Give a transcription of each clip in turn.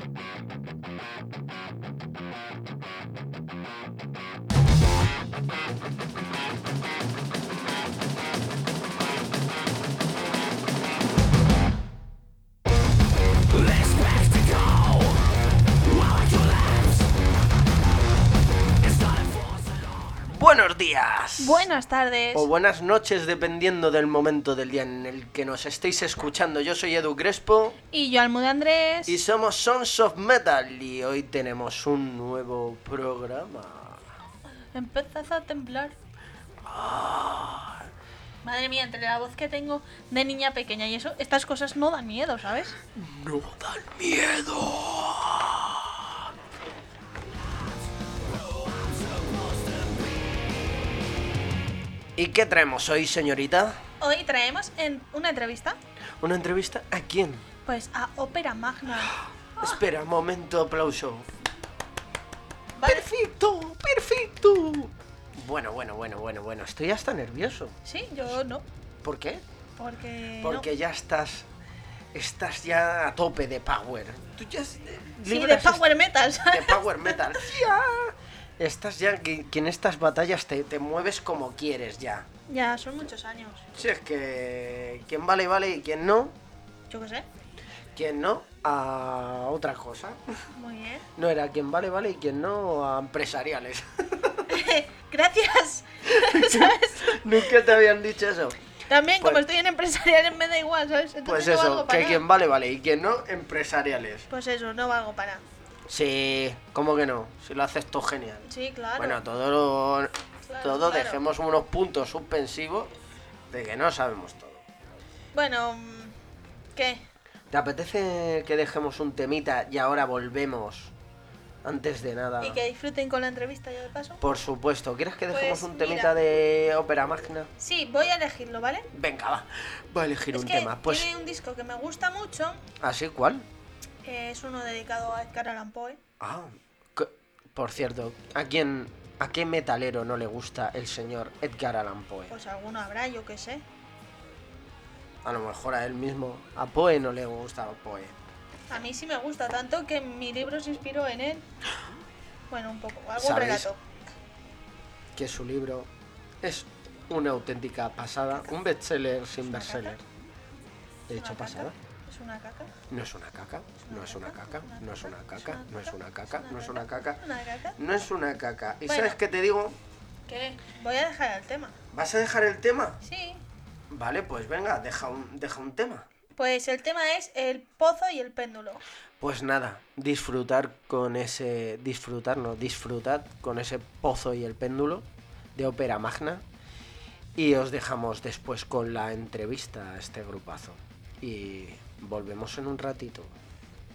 you Buenos días. Buenas tardes. O buenas noches, dependiendo del momento del día en el que nos estéis escuchando. Yo soy Edu Crespo Y yo, Almude Andrés. y somos Sons of Metal. Y hoy tenemos un nuevo programa. Empezás a temblar. Madre mía, entre la voz que tengo de niña pequeña y eso, estas cosas no dan miedo, ¿sabes? No dan miedo. ¿Y qué traemos hoy, señorita? Hoy traemos en una entrevista, ¿Una entrevista a quién? pues a Ópera Magna. Espera, momento, aplauso. ¿Vale? Perfecto, perfecto. Bueno, bueno, bueno, bueno, bueno. Estoy hasta nervioso. Sí, yo no, ¿Por qué? porque... Porque ya estás. Estás ya a tope de power. Tú ya. no. Sí, de power metal, es- ¿sabes? De power metal. Ya. Estás ya. Que, que en estas batallas te, te mueves como quieres ya. Ya, son muchos años. Si es que. Quien vale, vale y quien no. Yo qué sé. Quien no, a otra cosa. Muy bien. No era quien vale, vale y quien no, a empresariales. Gracias. ¿Sabes? Nunca te habían dicho eso. También, como Pues- estoy en empresarial, me da igual, ¿sabes? Entonces Pues no eso, valgo para que nada. quien vale, vale y quien no, empresariales. Pues eso, no valgo para nada. Sí, ¿cómo que no? Si lo haces tú genial. Sí, claro. Bueno, todo lo- Claro, todo claro. dejemos unos puntos suspensivos de que no sabemos todo. Bueno, mm, ¿qué? ¿Te apetece que dejemos un temita y ahora volvemos? Antes de nada. Y que disfruten con la entrevista ya de paso. Por supuesto, ¿quieres que dejemos Pues un temita mira. de ópera magna? Sí, voy a elegirlo, ¿vale? Venga, va. Voy a elegir es un que tema. Pues, tiene un disco que me gusta mucho. ¿así cuál? Que es uno dedicado a Edgar Allan Poe. Ah, por cierto, ¿a quién, a qué metalero no le gusta el señor Edgar Allan Poe? Pues alguno habrá, yo qué sé. A lo mejor a él mismo. A Poe no le gusta Poe. A mí sí me gusta tanto que mi libro se inspiró en él. Bueno, un poco, algún relato. Que su libro es una auténtica pasada. Un bestseller sin bestseller. De ¿Es hecho, pasada. Caca? ¿Es una caca? No es una caca, no es una caca, no es una caca, no es una caca, no es una caca, no es una caca. ¿Y sabes qué te digo? ¿Qué? Voy a dejar el tema. ¿Vas a dejar el tema? Sí. Vale, pues venga, deja un, deja un tema. Pues el tema es el pozo y el péndulo. Pues nada, disfrutar con ese. Disfrutar, no, disfrutad con ese pozo y el péndulo de ópera magna. Y os dejamos después con la entrevista a este grupazo. Y volvemos en un ratito.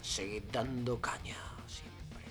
Seguid dando caña siempre.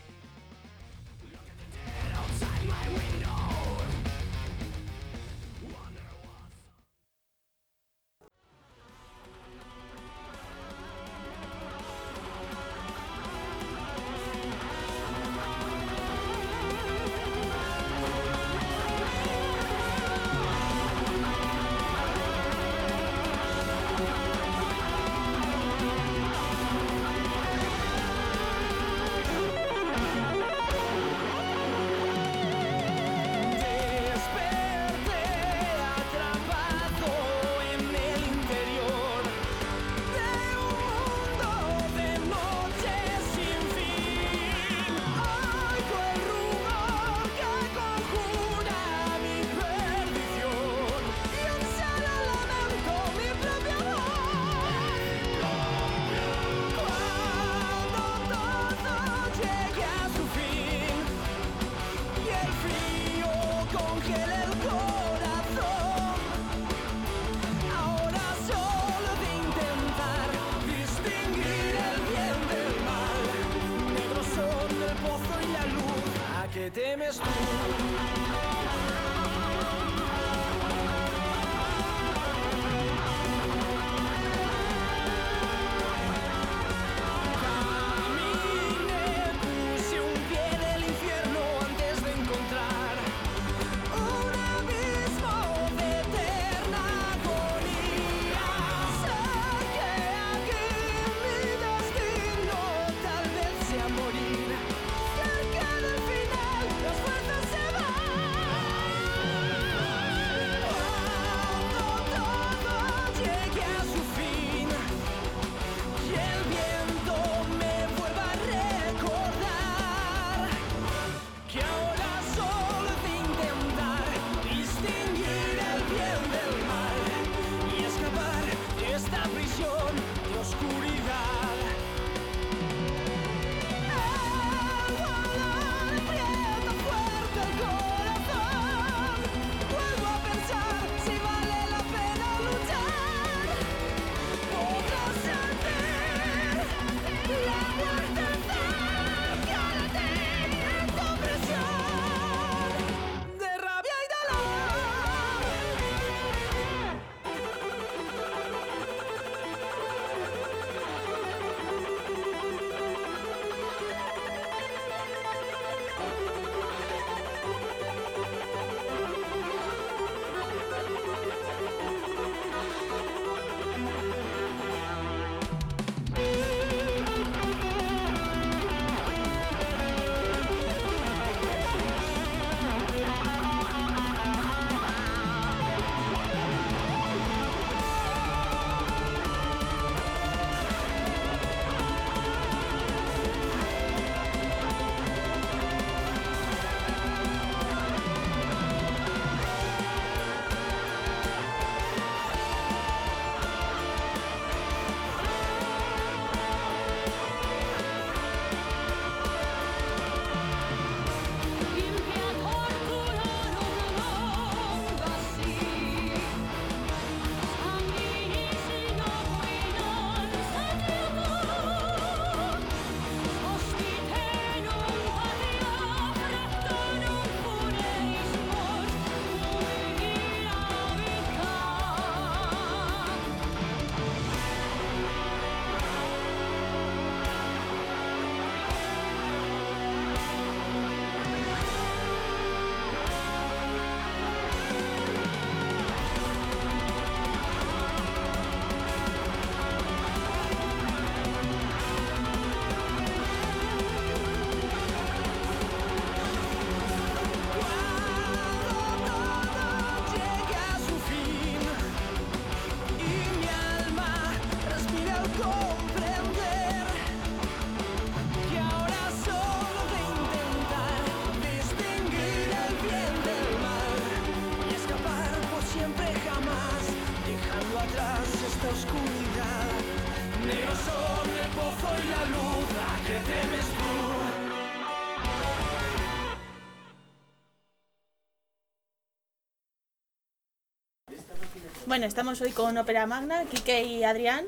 Bueno, estamos hoy con Ópera Magna, Quique y Adrián.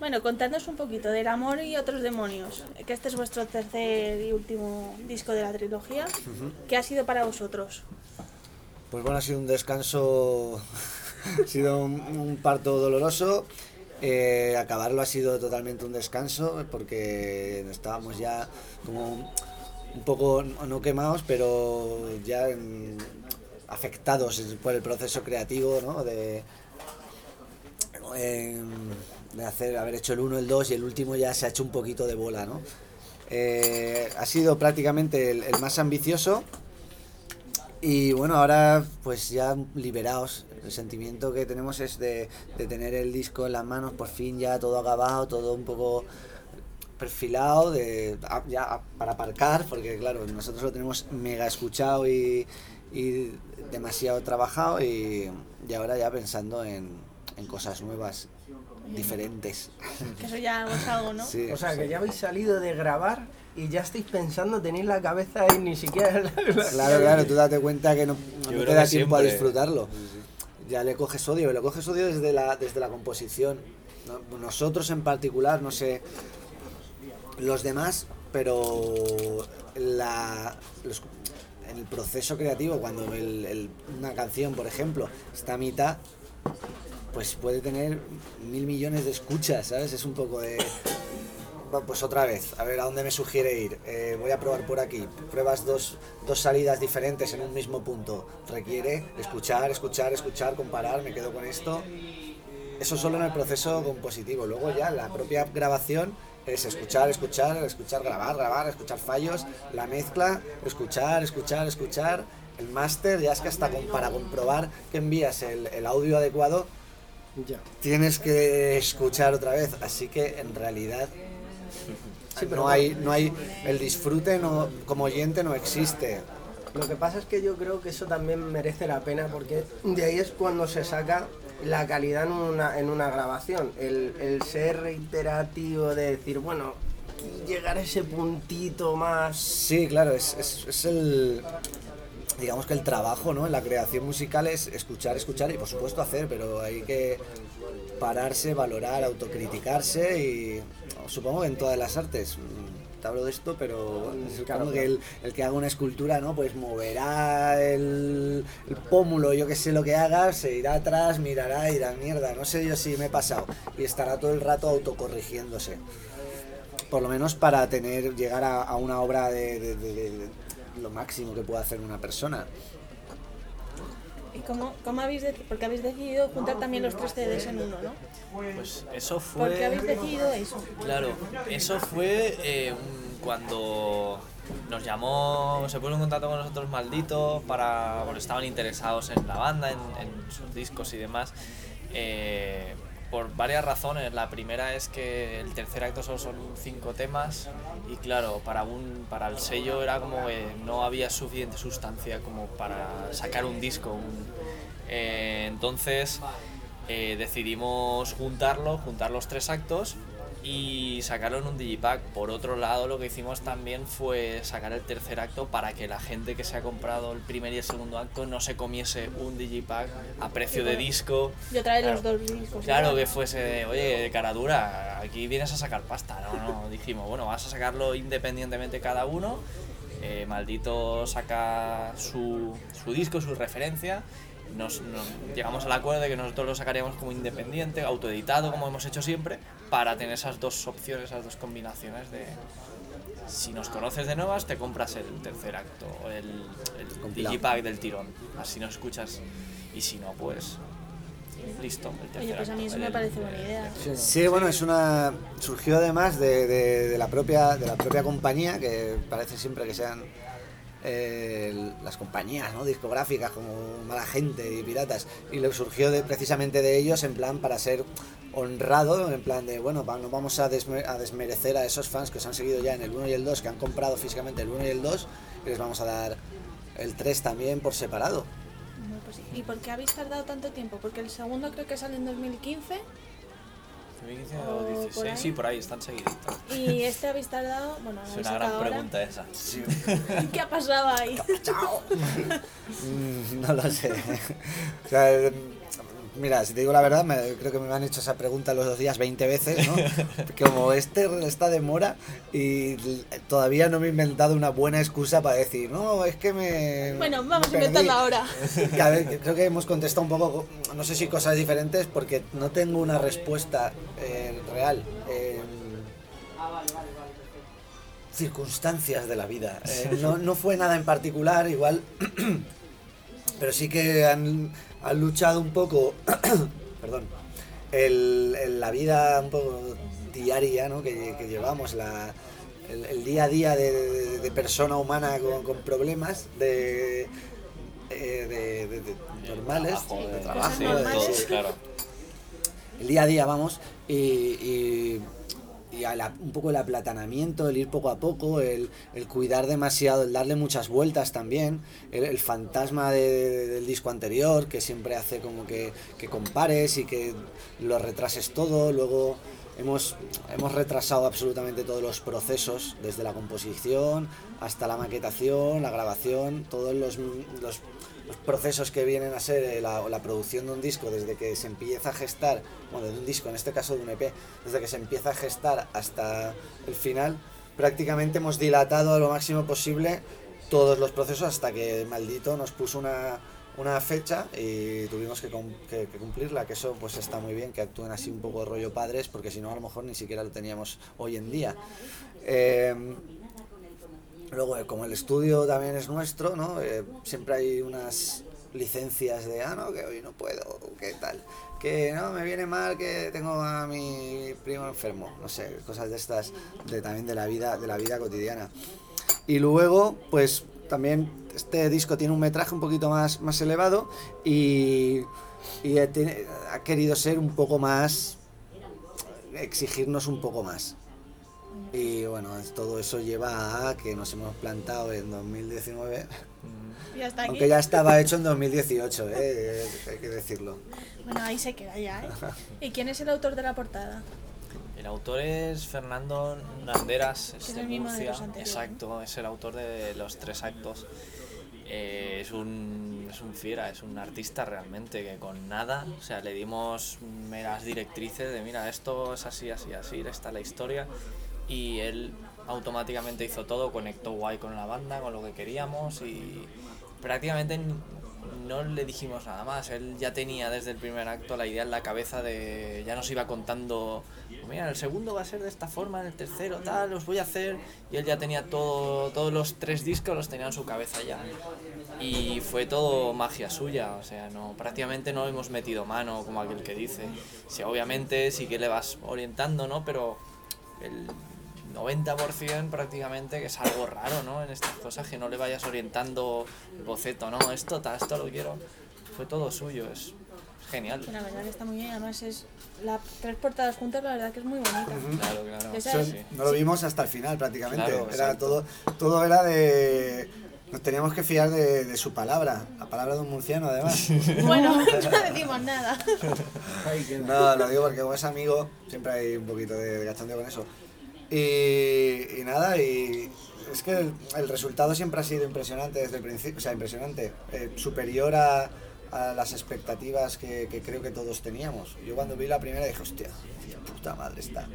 Bueno, contadnos un poquito del amor y otros demonios, que este es vuestro tercer y último disco de la trilogía. ¿Qué ha sido para vosotros? Pues bueno, ha sido un descanso, ha sido un, un parto doloroso. Eh, acabarlo ha sido totalmente un descanso porque estábamos ya como un poco, no quemados, pero ya en- afectados por el proceso creativo, ¿no? De, em, de hacer, haber hecho el 1, el 2 y el último ya se ha hecho un poquito de bola, ¿no? Eh, ha sido prácticamente el, más ambicioso y bueno, ahora pues ya liberados. El sentimiento que tenemos es de, de tener el disco en las manos, por fin ya todo acabado, todo un poco perfilado, de, ya para aparcar, porque claro, nosotros lo tenemos mega escuchado y, y demasiado trabajado y, y ahora ya pensando en, en cosas nuevas, diferentes. Que eso ya es algo, ¿no? Sí, O sea, que ya habéis salido de grabar y ya estáis pensando, tenéis la cabeza ahí ni siquiera... la- la- Claro, claro, tú date cuenta que no, te da tiempo a disfrutarlo. Ya le coges odio, le coges odio desde la, desde la composición. ¿no? Nosotros en particular, no sé los demás, pero la, los- en el proceso creativo, cuando el- una canción, por ejemplo, está a mitad, pues puede tener mil millones de escuchas, ¿sabes? Es un poco de... Pues otra vez, a ver a dónde me sugiere ir. Eh, voy a probar por aquí. Pruebas dos, dos salidas diferentes en un mismo punto. Requiere escuchar, escuchar, escuchar, comparar, me quedo con esto. Eso solo en el proceso compositivo. Luego ya la propia grabación es escuchar, escuchar, escuchar, grabar, grabar, escuchar fallos, la mezcla, escuchar, escuchar, escuchar. El máster ya es que hasta con- para comprobar que envías el, el audio adecuado Ya. tienes que escuchar otra vez. Así que en realidad Sí, pero no hay, no hay el disfrute no, como oyente no existe. Lo que pasa es que yo creo que eso también merece la pena porque de ahí es cuando se saca la calidad en una, en una grabación. El, el ser reiterativo de decir, bueno, llegar a ese puntito más... Sí, claro, es, es, el digamos que el trabajo, ¿no? En la creación musical es escuchar, escuchar y por supuesto hacer, pero hay que pararse, valorar, autocriticarse y supongo que en todas las artes. Te hablo de esto, pero supongo claro, que el, el que haga una escultura, ¿no? Pues moverá el, el pómulo, yo que sé lo que haga, se irá atrás, mirará y dirá, mierda, no sé yo si me he pasado. Y estará todo el rato autocorrigiéndose por lo menos para tener llegar a, a una obra de, de- de- de- de lo máximo que pueda hacer una persona. ¿Y cómo, cómo habéis decidido? Porque habéis decidido juntar también los tres CDs en uno, ¿no? Pues eso ¿Por qué habéis fue. decidido eso? Claro, eso fue eh, cuando nos llamó, se puso en contacto con nosotros Maldito para, porque estaban interesados en la banda, en, en sus discos y demás. eh, por varias razones. La primera es que el tercer acto solo son cinco temas y claro, para un para el sello era como que no había suficiente sustancia como para sacar un disco. eh, entonces eh, decidimos juntarlo, juntar los tres actos y sacarlo en un digipack. Por otro lado, lo que hicimos también fue sacar el tercer acto para que la gente que se ha comprado el primer y el segundo acto no se comiese un digipack a precio de disco. Yo trae los Claro. dos discos. Claro, que fuese de, oye, cara dura, aquí vienes a sacar pasta. No, no, dijimos, bueno, vas a sacarlo independientemente cada uno. Eh, Maldito saca su, su disco, su referencia. Nos, nos- llegamos al acuerdo de que nosotros lo sacaríamos como independiente, autoeditado, como hemos hecho siempre, para tener esas dos opciones, esas dos combinaciones de. Si nos conoces de nuevas, te compras el tercer acto, el, el digipack del tirón. Así no escuchas. Y si no, pues. Listo, el tercer Oye, pues a mí eso me el- parece buena idea. Sí, bueno, es una surgió además de, de- de la propia de la propia compañía que parece siempre que sean eh, las compañías ¿no? discográficas como mala gente y piratas y lo surgió de, precisamente de ellos en plan para ser honrado en plan de bueno no vamos a, desme- a desmerecer a esos fans que os han seguido ya en el 1 y el 2 que han comprado físicamente el 1 y el 2 y les vamos a dar el 3 también por separado pues sí. ¿Y por qué habéis tardado tanto tiempo? Porque el segundo creo que sale en 2015 2015 O o por 16, ahí. sí, por ahí, están seguiditos. y este habéis tardado, bueno, Es una gran ahora. pregunta esa. ¿Qué ha pasado ahí? Mm, No lo sé. O sea, Mira, si te digo la verdad, me- creo que me han hecho esa pregunta los dos días 20 veces, ¿no? Como este está de mora y todavía no me he inventado una buena excusa para decir, no, es que me. Bueno, vamos a me perdí". inventarla ahora. Que, a ver, creo que hemos contestado un poco, no sé si cosas diferentes, porque no tengo una respuesta eh, real. Eh, circunstancias de la vida. Eh, no, no fue nada en particular, igual, pero sí que han, han luchado un poco, perdón, el, el- la vida un poco diaria ¿no? que, que llevamos, la, el, el día a día de, de- de persona humana con, con problemas, de, eh, de- de- de normales, Trabajo, de de- trabajo, sí, sí, claro. el día a día, vamos, y, y, y a la- un poco el aplatanamiento, el ir poco a poco, el, el cuidar demasiado, el darle muchas vueltas también, el, fantasma de- del disco anterior, que siempre hace como que, que compares y que lo retrases todo, luego hemos, hemos retrasado absolutamente todos los procesos, desde la composición hasta la maquetación, la grabación, todos los, los los procesos que vienen a ser eh, la, producción de un disco, desde que se empieza a gestar, bueno, de un disco, en este caso de un EP, desde que se empieza a gestar hasta el final, prácticamente hemos dilatado a lo máximo posible todos los procesos hasta que maldito nos puso una, una fecha y tuvimos que, que- que cumplirla, que eso pues está muy bien, que actúen así un poco rollo padres, porque si no a lo mejor ni siquiera lo teníamos hoy en día. Eh, Luego, eh, como el estudio también es nuestro, ¿no? Eh, siempre hay unas licencias de, ah, no, que hoy no puedo, ¿qué tal? Que no, me viene mal que tengo a mi primo enfermo, no sé, cosas de estas, de, también de la vida, de la vida cotidiana. Y luego, pues también este disco tiene un metraje un poquito más, más elevado y, y eh, ha querido ser un poco más, exigirnos un poco más. Y bueno, es- todo eso lleva a que nos hemos plantado en 2019, Y hasta aquí. aunque ya estaba hecho en 2018, ¿eh? hay que decirlo. Bueno, ahí se queda ya, ¿eh? ¿Y quién es el autor de la portada? El autor es Fernando Nanderas, es Es de el mismo de Murcia. Exacto, es el autor de los tres actos. Eh, es, un, es un fiera, es un artista realmente que con nada, o sea, le dimos meras directrices de mira, esto es así, así, así, está la historia. Y él automáticamente hizo todo, conectó guay con la banda, con lo que queríamos y prácticamente no le dijimos nada más. Él ya tenía desde el primer acto la idea en la cabeza de. Ya nos iba contando. Mira, el segundo va a ser de esta forma, el tercero tal, los voy a hacer. Y él ya tenía todo, todos los tres discos, los tenía en su cabeza ya. Y fue todo magia suya, o sea, no, prácticamente no hemos metido mano, como aquel que dice. Sí, obviamente sí que le vas orientando, ¿no? Pero 90% prácticamente que es algo raro, ¿no? En estas cosas que no le vayas orientando el boceto, ¿no? Esto, tal, esto lo quiero. Fue todo suyo, es genial. La verdad que está muy bien. Además, es las tres portadas juntas, la verdad que es muy bonita. Claro, claro. Esa sí. no lo vimos hasta el final prácticamente. Claro, era todo, todo era de... Nos teníamos que fiar de, de su palabra, la palabra de un murciano además. Bueno, no decimos nada. No, lo digo porque como es amigo, siempre hay un poquito de, de cachondeo con eso. Y, y nada, y es que el, el resultado siempre ha sido impresionante desde el principio, o sea, impresionante, eh, superior a, a las expectativas que, que creo que todos teníamos. Yo cuando vi la primera dije, hostia, puta madre está.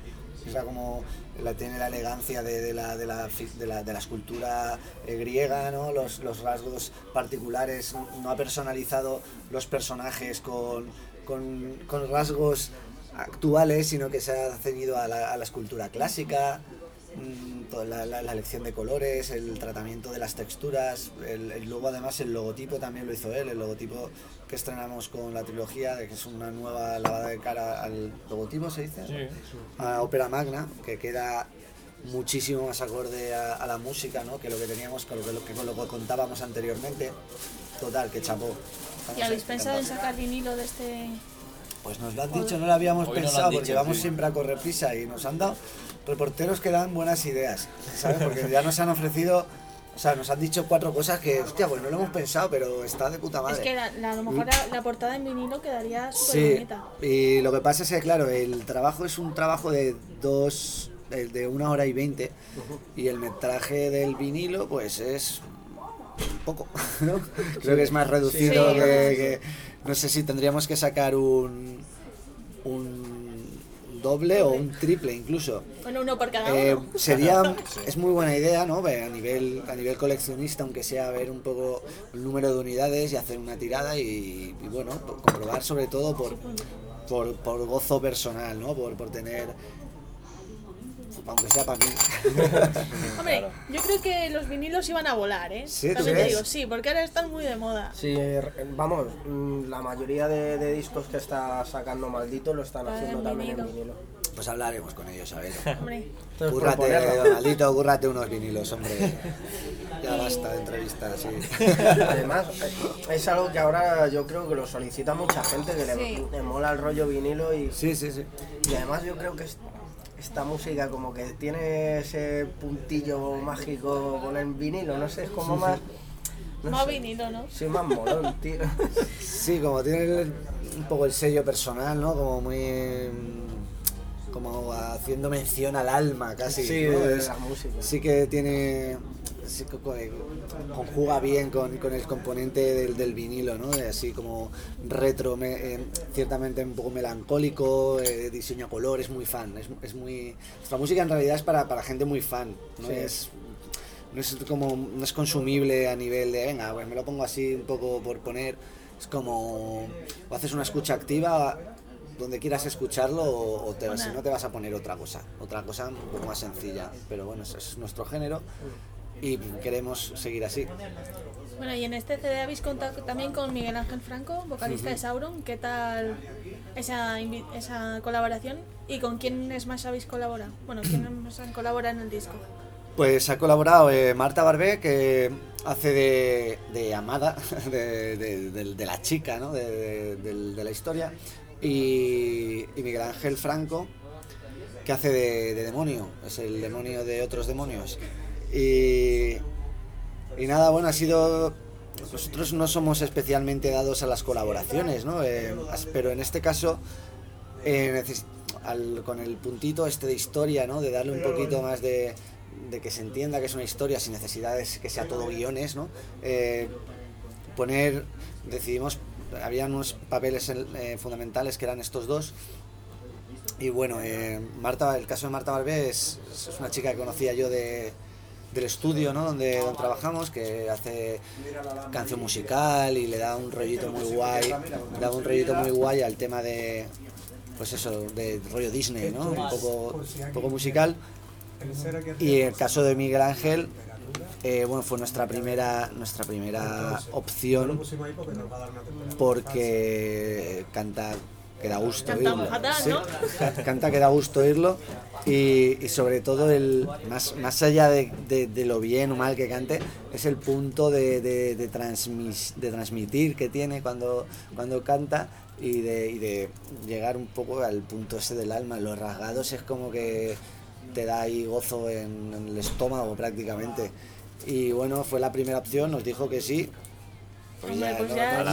O sea, como la, tiene la elegancia de, de la, de, la, de, la, de la escultura eh, griega, ¿no? los, los rasgos particulares, no ha personalizado los personajes con, con, con rasgos actuales, sino que se ha ceñido a la, a la escultura clásica, mm, toda la, la- la elección de colores, el tratamiento de las texturas, el, el luego además el logotipo también lo hizo él, el logotipo que estrenamos con la trilogía, de que es una nueva lavada de cara al logotipo, se dice, a Ópera Magna, que queda muchísimo más acorde a, a la música, ¿no? que lo que teníamos, con lo que, lo que- con lo que contábamos anteriormente. Total, que chapó. Estamos ¿Y habéis pensado en sacar vinilo de este...? Pues nos lo han dicho, no lo habíamos Hoy no lo han pensado dicho, porque vamos sí. siempre a correr prisa y nos han dado reporteros que dan buenas ideas, ¿sabes? Porque ya nos han ofrecido, o sea, nos han dicho cuatro cosas que, hostia, pues no lo hemos pensado, pero está de puta madre. Es que la- la- a lo mejor la, la portada en vinilo quedaría súper Sí, bonita. y lo que pasa es que, claro, el trabajo es un trabajo de dos, de, de una hora y veinte, y el metraje del vinilo, pues es poco, ¿no? Creo que es más reducido Sí. que, que- No sé si tendríamos que sacar un... un doble o un triple incluso. Bueno, uno por cada Eh, uno. sería es muy buena idea no a nivel a nivel coleccionista aunque sea ver un poco el número de unidades y hacer una tirada y, y bueno comprobar sobre todo por, por, por gozo personal no por, por tener aunque sea para mí Hombre, yo creo que los vinilos iban a volar, ¿eh? Sí, ¿tú También te crees? digo, sí, porque ahora están muy de moda. Sí, r- vamos, mm, la mayoría de, de discos que está sacando Maldito lo están haciendo en también en vinilo. pues hablaremos con ellos a ver Hombre, Cúrrate. Donaldito, cúrrate unos vinilos, hombre. Ya basta de entrevistas, sí. Además, eh, es algo que ahora yo creo que lo solicita mucha gente, que le, Sí. le mola el rollo vinilo y, Sí, sí, sí. y además yo creo que es- esta música como que tiene ese puntillo mágico con el vinilo, no sé, es como más... no más sé, vinilo, ¿no? Sí, más molón, tío. Sí, como tiene el- un poco el sello personal, ¿no? Como muy... como haciendo mención al alma casi. Sí, ¿no? de la música. sí que tiene... co- conjuga bien con, con el componente del, del vinilo, ¿no? Así como retro, me- eh, ciertamente un poco melancólico, eh, diseño a color, es muy fan. Es, es muy... Nuestra música en realidad es para, para gente muy fan, ¿no? Sí. Es, no es como no es consumible a nivel de venga pues me lo pongo así un poco por poner es como o haces una escucha activa donde quieras escucharlo o, o te- Una- si no te vas a poner otra cosa otra cosa un poco más sencilla pero bueno ese es nuestro género y queremos seguir así Bueno, y en este CD habéis contado también con Miguel Ángel Franco, vocalista de Sauron. ¿Qué tal esa, esa colaboración? ¿Y con quiénes más habéis colaborado? Bueno, ¿quiénes más han colaborado en el disco? Pues ha colaborado eh, Marta Barbé, que hace de, de amada, de, de- la chica ¿no? de, la historia, y, y Miguel Ángel Franco, que hace de demonio, es el demonio de otros demonios. Y, nada, bueno, ha sido... Nosotros no somos especialmente dados a las colaboraciones, ¿no? Eh, pero en este caso eh, con el puntito este de historia, ¿no? De darle un poquito más de, que se entienda que es una historia sin necesidad de que sea todo guiones, ¿no? Eh, poner, decidimos, había unos papeles fundamentales que eran estos dos. Y bueno, Marta, el caso de Marta Barbé es una chica que conocía yo de, del estudio, ¿no? Donde, donde trabajamos, que hace canción musical y le da un rollito muy guay, da un rollito muy guay al tema de, pues eso, de rollo Disney, ¿no? Un poco, un poco musical. Y el caso de Miguel Ángel, eh, bueno, fue nuestra primera, nuestra primera opción porque canta que da gusto Canta oírlo. canta que da gusto oírlo y, y sobre todo el más, más allá de, de- de lo bien o mal que cante es el punto de, de, transmis- transmitir que tiene cuando, cuando canta y de, y de llegar un poco al punto ese del alma. Los rasgados es como que te da ahí gozo en, en el estómago prácticamente. Y bueno, fue la primera opción, nos dijo que sí. Pues ya,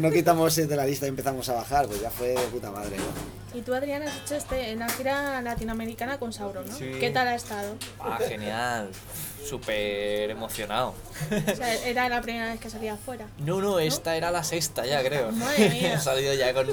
no quitamos de la lista y empezamos a bajar, pues ya fue de puta madre. ¿no? Y tú, Adrián, has hecho este, una gira latinoamericana con Sauron, ¿no? Sí. ¿Qué tal ha estado? Ah, genial. Súper emocionado. O sea, era la primera vez que salía afuera. No, no, esta era la sexta ya, creo. Madre mía. He salido ya con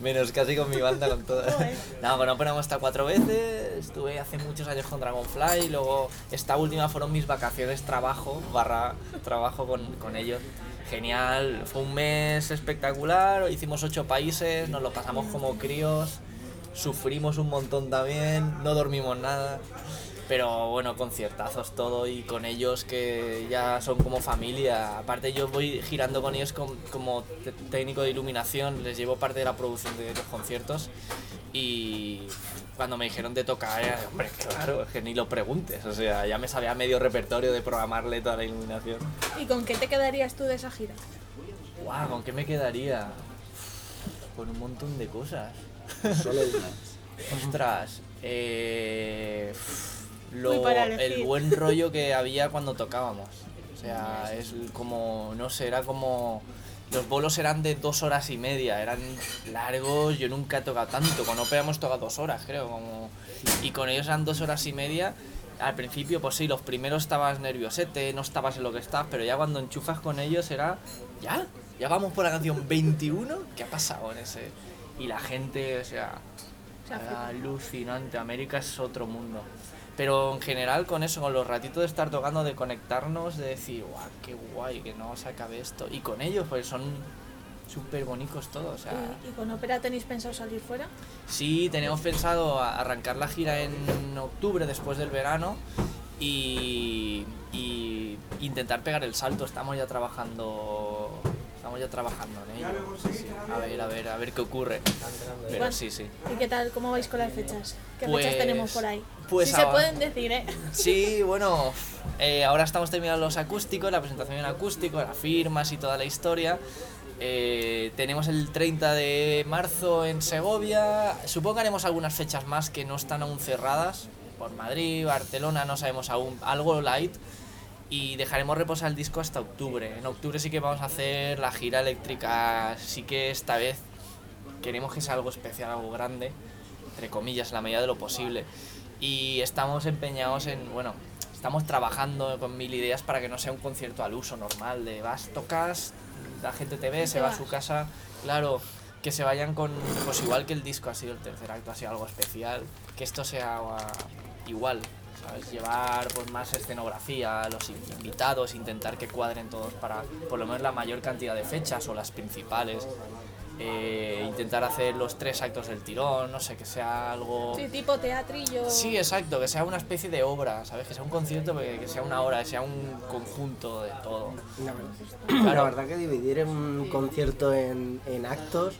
menos casi con mi banda, con todas. No, con hemos estado cuatro veces. Estuve hace muchos años con Dragonfly. Y luego, esta última fueron mis vacaciones trabajo, barra trabajo con, con ellos. Genial, fue un mes espectacular. Hicimos ocho países, nos lo pasamos como críos. Sufrimos un montón también, no dormimos nada. Pero bueno, conciertazos todo y con ellos que ya son como familia. Aparte yo voy girando con ellos com- como te- técnico de iluminación, les llevo parte de la producción de los conciertos y cuando me dijeron de tocar, era, hombre, claro, es que ni lo preguntes. O sea, ya me sabía medio repertorio de programarle toda la iluminación. ¿Y con qué te quedarías tú de esa gira? Guau, ¿con qué me quedaría? Con un montón de cosas. Solo una. Ostras, eh, lo- el buen rollo que había cuando tocábamos. O sea, es como, no sé, era como... Los bolos eran de dos horas y media, eran largos, yo nunca he tocado tanto, con Opera hemos tocado dos horas, creo, como... Y con ellos eran dos horas y media al principio, pues sí, los primeros estabas nerviosete, no estabas en lo que estás, pero ya cuando enchufas con ellos era, ya, ya vamos por la canción 21, ¿qué ha pasado en ese? Y la gente, o sea, era alucinante, América es otro mundo. Pero en general con eso, con los ratitos de estar tocando, de conectarnos, de decir, guau, qué guay, que no se acabe esto. Y con ellos, pues son súper bonitos todos, o sea... ¿Y, y con ópera tenéis pensado salir fuera? Sí, tenemos pensado arrancar la gira en octubre, después del verano, y, y intentar pegar el salto. Estamos ya trabajando, estamos ya trabajando en ello. Sí, sí. A ver, a ver, a ver qué ocurre. Pero sí, sí. ¿Y qué tal? ¿Cómo vais con las fechas? ¿Qué Pues- fechas tenemos por ahí? pues si se pueden decir, ¿eh? Sí, bueno, eh, ahora estamos terminando los acústicos, la presentación en acústico, las firmas y toda la historia. Eh, tenemos el 30 de marzo en Segovia. Supongo que haremos algunas fechas más que no están aún cerradas. Por Madrid, Barcelona, no sabemos aún. Algo light. Y dejaremos reposar el disco hasta octubre. En octubre sí que vamos a hacer la gira eléctrica. Sí que esta vez queremos que sea algo especial, algo grande, entre comillas, en la medida de lo posible. Y estamos empeñados en, bueno, estamos trabajando con mil ideas para que no sea un concierto al uso normal, de vas, tocas, la gente te ve, se va a su casa, claro, que se vayan con, pues igual que el disco ha sido el tercer acto, ha sido algo especial, que esto sea ah, igual. Llevar pues, más escenografía, los invitados, intentar que cuadren todos para por lo menos la mayor cantidad de fechas o las principales. Eh, intentar hacer los tres actos del tirón, no sé, que sea algo... Sí, tipo teatrillo. Sí, exacto, que sea una especie de obra, ¿sabes? Que sea un concierto, que, que sea una obra, que sea un conjunto de todo. La verdad, la verdad que dividir un concierto en, en actos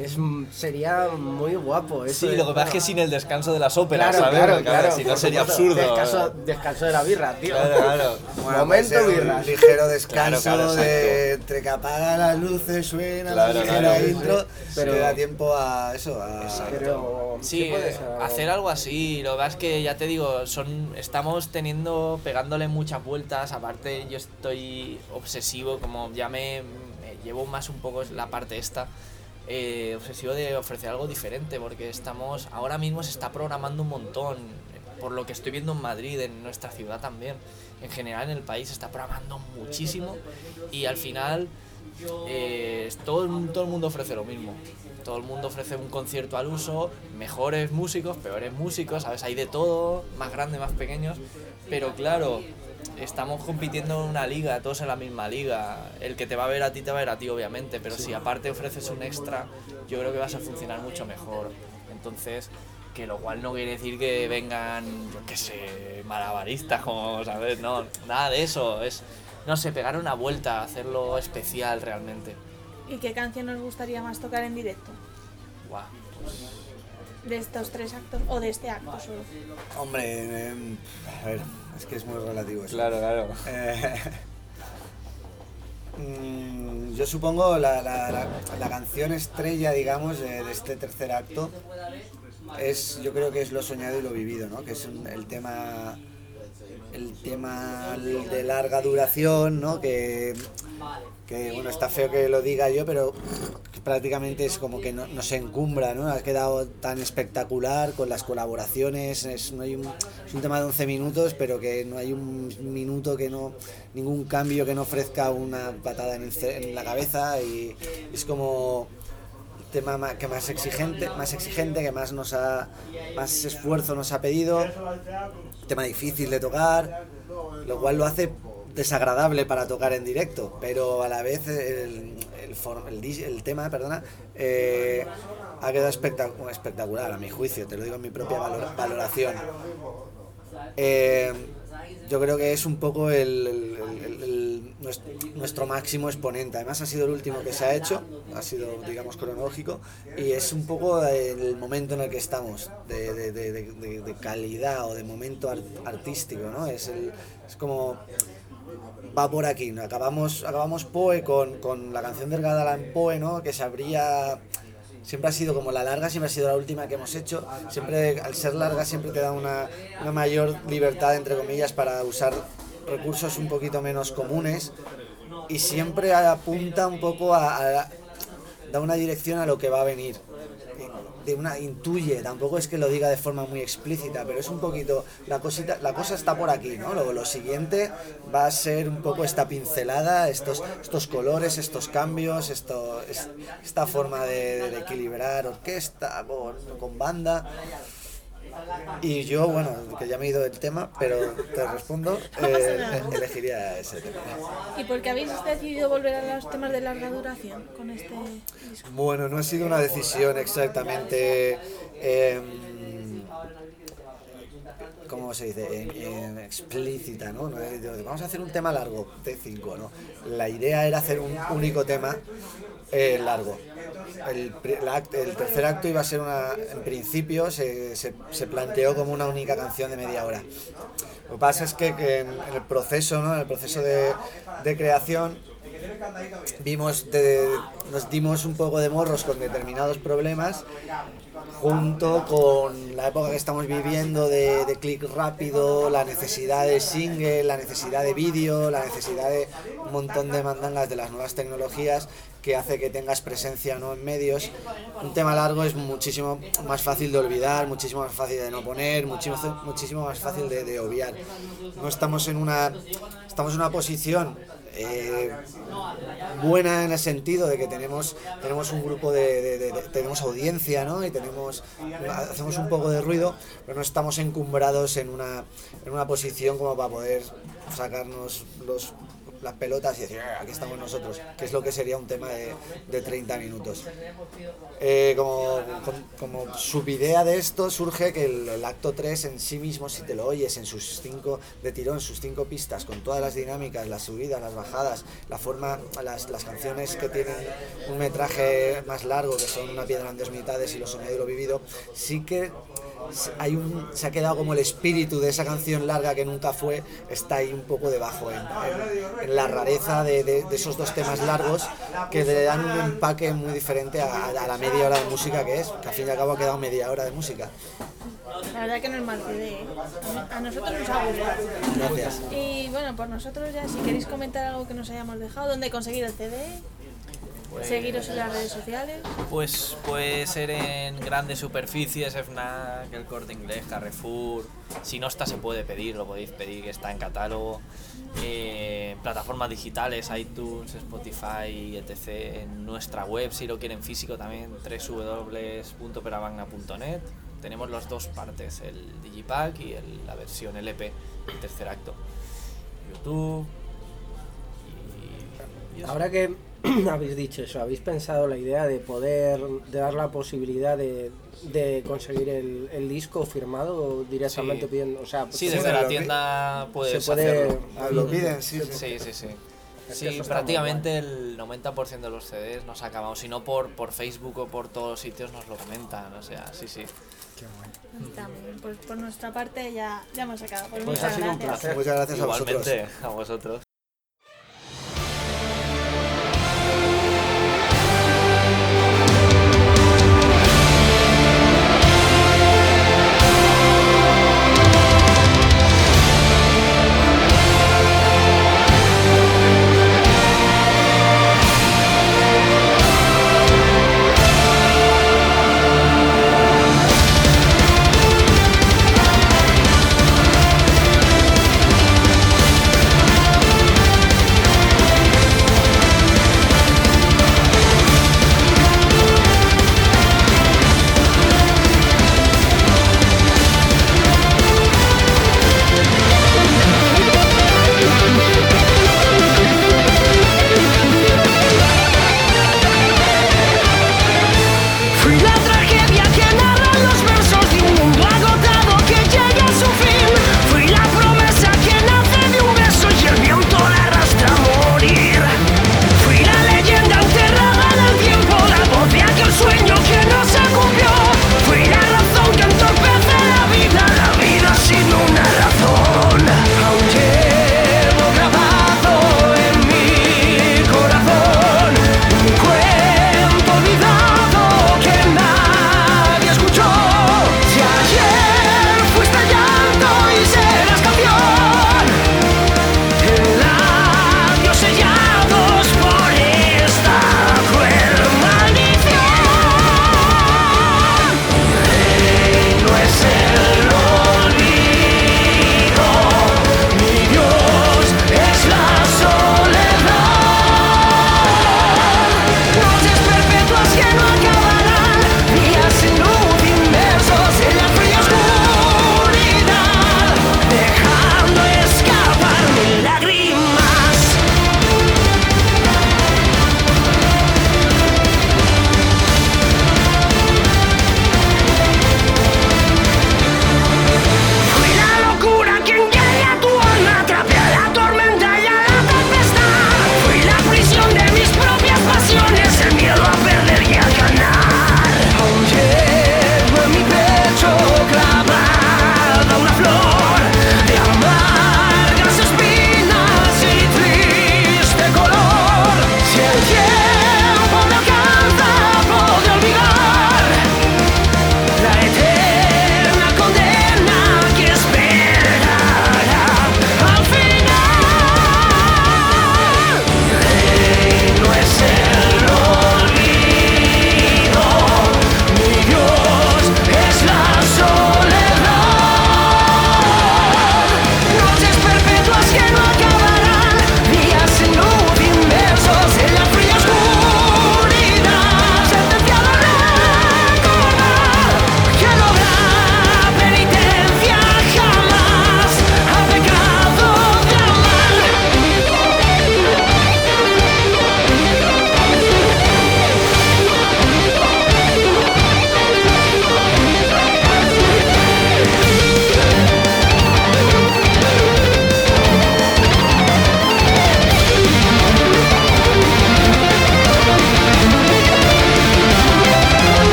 es, sería muy guapo. Eso Sí, es- lo que pasa es que sin el descanso de las óperas, Claro, ¿sabes? claro, claro. si no sería absurdo. Descanso, descanso de la birra, tío. Claro, claro. Bueno, Momento un birras. ligero descanso Claro, claro, de entre que apaga las luces, suena Claro, la ligera intro, Pero- da tiempo a eso, a Pero Sí, ser hacer algo así. Lo que pasa es que ya te digo, son, estamos teniendo, pegándole muchas vueltas. Aparte, yo estoy obsesivo, como ya me, me llevo más un poco la parte esta. eh, obsesivo de ofrecer algo diferente porque estamos ahora mismo se está programando un montón por lo que estoy viendo en Madrid en nuestra ciudad también en general en el país se está programando muchísimo y al final eh, todo, el- todo el mundo ofrece lo mismo. Todo el mundo ofrece un concierto al uso, mejores músicos, peores músicos, ¿sabes? Hay de todo, más grandes, más pequeños. Pero claro, estamos compitiendo en una liga, todos en la misma liga. El que te va a ver a ti te va a ver a ti, obviamente, pero si aparte ofreces un extra, yo creo que vas a funcionar mucho mejor. Entonces, que lo cual no quiere decir que vengan, yo qué sé, malabaristas, como, ¿sabes? No, nada de eso. Es, no sé, pegar una vuelta, hacerlo especial realmente. ¿Y qué canción os gustaría más tocar en directo? Guau. De estos tres actos o de este acto solo. Hombre, em, a ver, es que es muy relativo eso. claro. Eh, mm, yo supongo la, la, la, la canción estrella, digamos, de, de este tercer acto es, yo creo que es lo soñado y lo vivido, ¿no? Que es un- el tema, el tema de larga duración, ¿no? Que, que bueno, está feo que lo diga yo, pero prácticamente es como que no, no se encumbra, ¿no? Ha quedado tan espectacular con las colaboraciones, es, no hay un, es un tema de 11 minutos, pero que no hay un minuto que no, ningún cambio que no ofrezca una patada en, el en la cabeza y es como tema ma- que más exigente, más exigente, que más nos ha, más esfuerzo nos ha pedido, tema difícil de tocar, lo cual lo hace desagradable para tocar en directo, pero a la vez el, el, for- el el tema perdona, eh, ha quedado espectac- espectacular a mi juicio, te lo digo en mi propia valor- valoración. Eh, yo creo que es un poco el, nuestro, máximo exponente. Además ha sido el último que se ha hecho, ha sido, digamos, cronológico, y es un poco el momento en el que estamos, de, calidad o de momento ar- artístico, ¿no? Es, es como... Va por aquí, ¿no? Acabamos, acabamos Poe con, con la canción del Gadalán Poe, ¿no? Que se abría siempre ha sido como la larga, siempre ha sido la última que hemos hecho. Siempre, al ser larga, siempre te da una, una mayor libertad, entre comillas, para usar recursos un poquito menos comunes y siempre apunta un poco a, a- da una dirección a lo que va a venir. De una intuye, tampoco es que lo diga de forma muy explícita, pero es un poquito, la cosita, la cosa está por aquí, ¿no? Luego lo siguiente va a ser un poco esta pincelada, estos, estos colores, estos cambios, esto, es- esta forma de, de equilibrar orquesta con, con banda. Y yo, bueno, que ya me he ido del tema, pero te respondo, eh, elegiría ese tema. ¿Y por qué habéis decidido volver a los temas de larga duración con este disco? Bueno, no ha sido una decisión exactamente. em, ¿Cómo se dice? Em, explícita, ¿no? Vamos a hacer un tema largo, T5, ¿no? La idea era hacer un único tema eh, largo. El, el tercer acto iba a ser una. En principio se, se- se planteó como una única canción de media hora. Lo que pasa es que, que en, en el proceso, ¿no? En el proceso de, de creación vimos de- nos dimos un poco de morros con determinados problemas junto con la época que estamos viviendo de, de clic rápido, la necesidad de single, la necesidad de vídeo, la necesidad de un montón de mandangas de las nuevas tecnologías que hace que tengas presencia ¿no? en medios. Un tema largo es muchísimo más fácil de olvidar, muchísimo más fácil de no poner, muchísimo, muchísimo más fácil de, de obviar. No estamos en una, estamos en una posición eh, buena en el sentido de que tenemos tenemos un grupo de, de- de- de- tenemos audiencia ¿no? y tenemos hacemos un poco de ruido pero no estamos encumbrados en una en una posición como para poder sacarnos los las pelotas y decir, "Ah, aquí estamos nosotros, que es lo que sería un tema de, de 30 minutos. Eh, como, com- como subidea de esto surge que el, el acto 3 en sí mismo, si te lo oyes en sus cinco, de tirón, sus cinco pistas, con todas las dinámicas, las subidas, las bajadas, la forma, las, las canciones que tienen un metraje más largo, que son Una piedra en dos mitades y Lo soñado y lo vivido, sí que hay un, se ha quedado como el espíritu de esa canción larga que nunca fue, está ahí un poco debajo, en, en- en la rareza de, de- de esos dos temas largos que le dan un empaque muy diferente a, a la media hora de música que es, que al fin y al cabo ha quedado media hora de música. La verdad que no es mal CD, ¿eh? A nosotros nos ha gustado. Gracias. Y bueno, por nosotros ya, si queréis comentar algo que nos hayamos dejado, ¿dónde conseguir el CD? Seguiros en las redes sociales. Pues puede ser en grandes superficies, FNAC, el Corte Inglés, Carrefour. Si no está, se puede pedir, lo podéis pedir, que está en catálogo. Eh, plataformas digitales, iTunes, Spotify, etc. En nuestra web, si lo quieren físico, también www.peravagna.net. Tenemos las dos partes, el Digipack y el- la versión LP, el tercer acto. YouTube. Y, y. Ahora que habéis dicho eso, habéis pensado la idea de poder, de dar la posibilidad de, de conseguir el, el disco firmado directamente Sí. pidiendo, o sea, Sí, Sí, desde la tienda puedes se puede- hacerlo. Ah, Lo piden, sí, sí. Sí, sí, prácticamente el 90% de los CDs nos acabamos, si no por, por Facebook o por todos los sitios nos lo comentan, o sea, sí, sí. Está muy bien. Pues por nuestra parte ya, ya hemos acabado. Pues Pues muchas ha sido un placer. Muchas gracias a vosotros. Igualmente, a vosotros.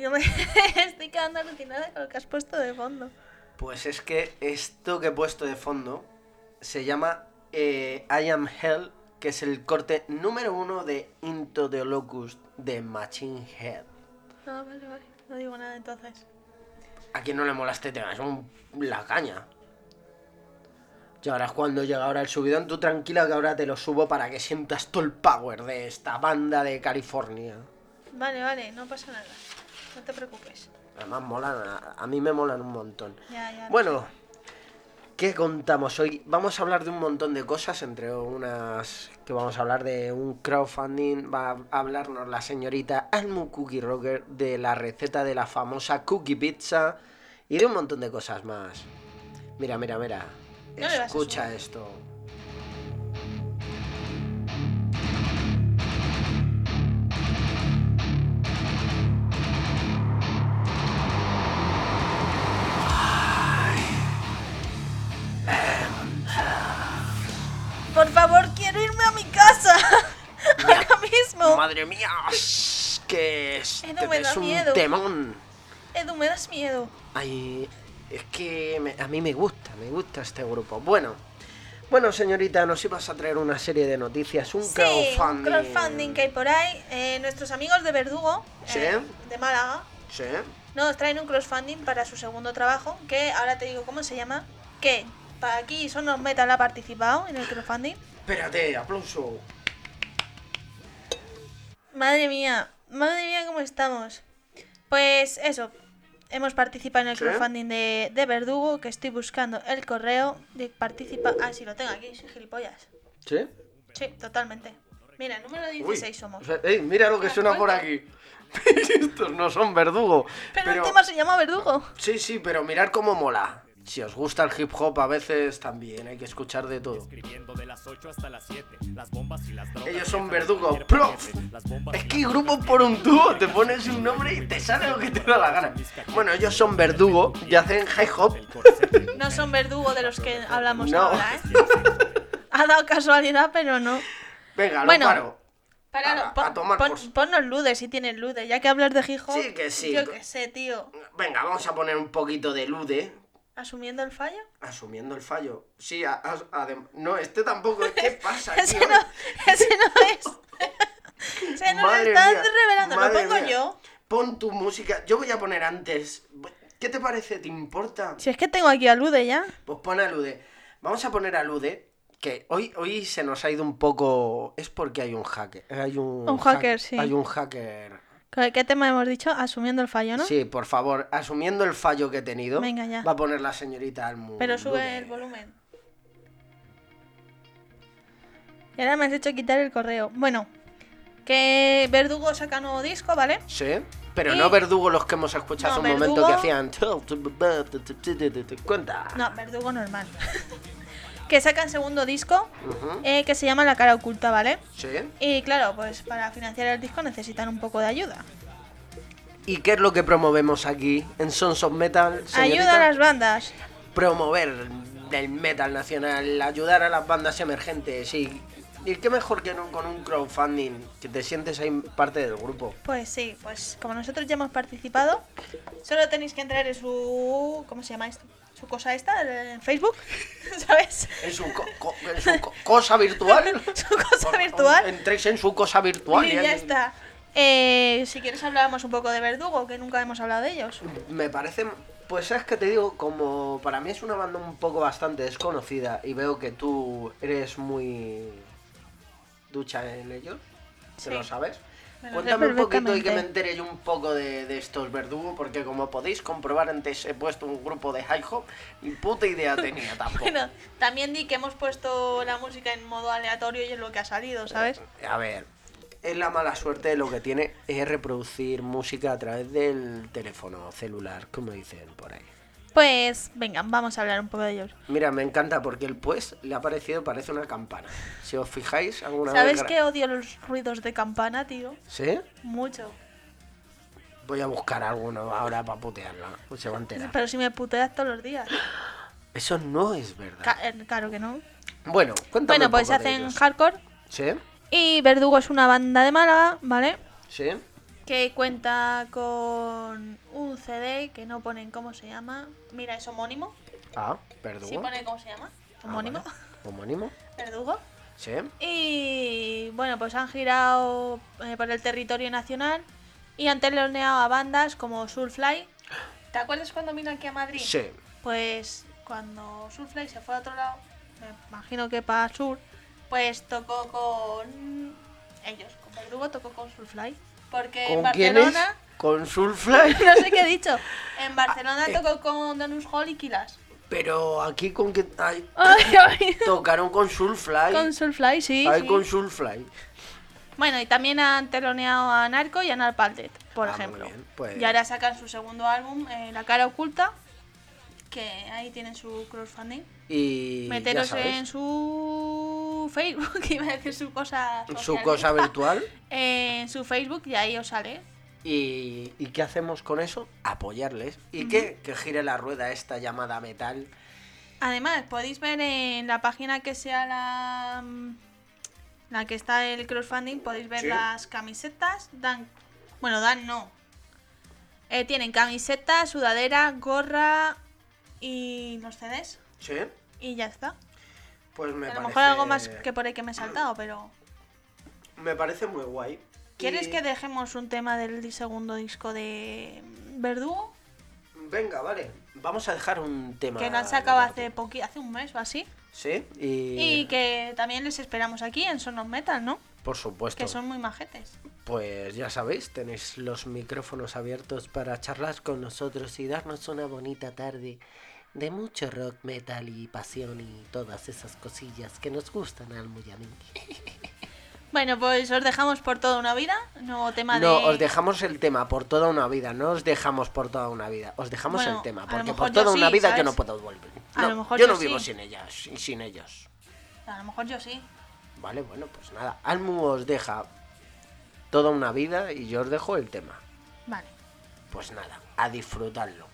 Yo me estoy quedando alucinada con lo que has puesto de fondo. Pues es que esto que he puesto de fondo se llama eh, I Am Hell, que es el corte número uno de Into the Locust de Machine Head. Ah, vale, vale. No digo nada entonces. A quien no le mola este tema, es un, la caña. Llegarás cuando llega ahora el subidón, tú tranquila que ahora te lo subo para que sientas todo el power de esta banda de California. Vale, vale, no pasa nada. No te preocupes. Además molan, a, a mí me molan un montón. Ya, ya. Bueno, ¿qué contamos hoy? Vamos a hablar de un montón de cosas, entre unas que vamos a hablar de un crowdfunding, va a hablarnos la señorita Almu Cookie Rocker de la receta de la famosa cookie pizza y de un montón de cosas más. Mira, mira, mira. No Escucha esto. Por favor, quiero irme a mi casa. Ahora mismo. Madre mía, es que este Edu, me da es un miedo. temón. Edu, me das miedo. Ay, es que me- a mí me gusta, me gusta este grupo. Bueno, bueno, señorita, nos ibas a traer una serie de noticias, un Sí, crowdfunding. un crowdfunding que hay por ahí. Eh, nuestros amigos de Verdugo, Sí. eh, de Málaga, Sí. nos traen un crowdfunding para su segundo trabajo, que ahora te digo cómo se llama. Que para aquí Sonos Metal ha participado en el crowdfunding. Espérate, aplauso. Madre mía, madre mía, ¿cómo estamos? Pues eso, hemos participado en el ¿Sí? crowdfunding de, de Verdugo, que estoy buscando el correo de participa... Ah, sí, lo tengo aquí, soy gilipollas. ¿Sí? Sí, totalmente. Mira, número Uy, 16 somos. o sea, mira lo que suena por aquí. Estos no son verdugo. Pero, el tema se llama Verdugo. Sí, sí, pero mirad cómo mola. Si os gusta el hip hop, a veces también hay que escuchar de todo. Escribiendo de las 8 hasta las 7. Las bombas y las drogas. Ellos son dejan de verdugo, cualquier prof. Es que grupo por un tubo, te pones un nombre y te sale lo que te da la gana. Bueno, ellos son verdugo y hacen hip hop. No son Verdugo de los que hablamos No. ahora, ¿eh? Ha dado casualidad, pero no. Venga, lo Bueno, paro. Páralo, A- pon- a tomar pon- por- ponnos ludes si tienes ludes, ya que hablas de hip hop. Sí, que sí. Yo qué sé, tío. Venga, vamos a poner un poquito de lude, ¿Asumiendo el fallo? asumiendo el fallo. Sí, a- no, este tampoco. ¿Qué pasa, Ese no, ese no es. Se nos están mía, revelando. ¿Lo pongo mía. yo? Pon tu música. Yo voy a poner antes. ¿Qué te parece? ¿Te importa? Si es que tengo aquí a Lude ya. Pues pon a Lude. Vamos a poner a Lude. Que hoy, hoy se nos ha ido un poco. Es porque hay un hacker. Hay un, Un hacker, sí. Hay un hacker. ¿Qué tema hemos dicho? Asumiendo el fallo, ¿no? Sí, por favor, asumiendo el fallo que he tenido. Venga, ya. Va a poner la señorita Almu. Pero sube el volumen. Y ahora me has hecho quitar el correo. Bueno, que Verdugo saca nuevo disco, ¿vale? Sí, pero Y- no verdugo los que hemos escuchado No, hace un momento que hacían. Cuenta. No, Verdugo normal. que sacan segundo disco eh, que se llama La cara oculta, ¿vale? Sí. Y claro, pues para financiar el disco necesitan un poco de ayuda. ¿Y qué es lo que promovemos aquí en Sons of Metal? señorita? Ayuda a las bandas. Promover el metal nacional, ayudar a las bandas emergentes y. ¿Y qué mejor que no con un crowdfunding? Que te sientes ahí parte del grupo. Pues sí, pues como nosotros ya hemos participado, solo tenéis que entrar en su... ¿Cómo se llama esto? Su cosa esta, en Facebook, ¿sabes? En su, co- co- en su co- cosa virtual. Su cosa virtual. Entréis en su cosa virtual. Y ya está. Eh, si quieres hablábamos un poco de Verdugo, que nunca hemos hablado de ellos. Me parece, pues es que te digo, como para mí es una banda un poco bastante desconocida y veo que tú eres muy ducha en ellos, ¿se Sí. lo sabes? Cuéntame un poquito y que me entere yo un poco de, de estos verdugos, porque como podéis comprobar antes he puesto un grupo de high hop y puta idea tenía tampoco. Bueno, también di que hemos puesto la música en modo aleatorio y es lo que ha salido, ¿sabes? A ver, es la mala suerte lo que tiene es reproducir música a través del teléfono celular, como dicen por ahí. Pues venga, vamos a hablar un poco de ellos. Mira, me encanta porque el pues le ha parecido, parece una campana. Si os fijáis, alguna ¿Sabes vez... gra- que odio los ruidos de campana, tío? ¿Sí? Mucho. Voy a buscar alguno ahora para putearla. Pues se va a enterar. Pero si me puteas todos los días. Eso no es verdad. Ca- eh, claro que no. Bueno, cuéntame Bueno, un pues poco de hacen ellos. hardcore ¿Sí? y Verdugo es una banda de Málaga, ¿vale? ¿Sí? Que cuenta con un CD que no ponen cómo se llama. Mira, es homónimo. Ah, verdugo. Sí pone cómo se llama. Ah, Homónimo. vale. Homónimo. Verdugo. Sí. Y bueno, pues han girado eh, por el territorio nacional y han teloneado a bandas como Soulfly. ¿Te acuerdas cuando vino aquí a Madrid? Sí. Pues cuando Soulfly se fue a otro lado, me imagino que para sur, pues tocó con ellos, con Verdugo tocó con Soulfly. Porque en ¿Con es? Barcelona, Con Soulfly. no sé qué he dicho, en Barcelona eh. tocó con Donus Hall y Kilas. Pero aquí con que. Ay, Ay, ay. tocaron con Soulfly. Con Soulfly, sí. Ay, sí. con Soulfly. Bueno, y también han teloneado a Narco y a Narpaldet, por Ah, muy ejemplo. bien, pues- Y ahora sacan su segundo álbum, eh, La cara oculta, que ahí tienen su crowdfunding. Y. Meteros en su Facebook, iba a decir su cosa. Su social. cosa virtual. En su Facebook y ahí os sale. ¿Y, ¿y qué hacemos con eso? Apoyarles. ¿Y qué? Que gire la rueda esta llamada metal. Además, podéis ver en la página que sea la, la que está el crowdfunding, podéis ver Sí. las camisetas. Dan, bueno, dan no. Eh, tienen camiseta, sudadera, gorra y los CDs. ¿Sí? Y ya está. Pues me a lo mejor algo más que por ahí que me he saltado, pero... Me parece muy guay. ¿Quieres Y- que dejemos un tema del segundo disco de Verdugo? Venga, vale. Vamos a dejar un tema. Que lo han sacado hace poqui hace un mes o así. Sí, y. Y que también les esperamos aquí en Son of Metal, ¿no? Por supuesto. Que son muy majetes. Pues ya sabéis, tenéis los micrófonos abiertos para charlar con nosotros y darnos una bonita tarde de mucho rock, metal y pasión y todas esas cosillas que nos gustan al muy a mí. Bueno, pues os dejamos por toda una vida. Nuevo tema No, os dejamos el tema por toda una vida, no os dejamos por toda una vida, os dejamos Bueno, el tema, porque por yo toda una sí, vida yo ¿sabes? no puedo volver. A lo mejor yo yo no vivo sí. sin ellas, y sin ellos. A lo mejor yo sí. Vale, bueno, pues nada, Almu os deja toda una vida y yo os dejo el tema. Vale. Pues nada, a disfrutarlo.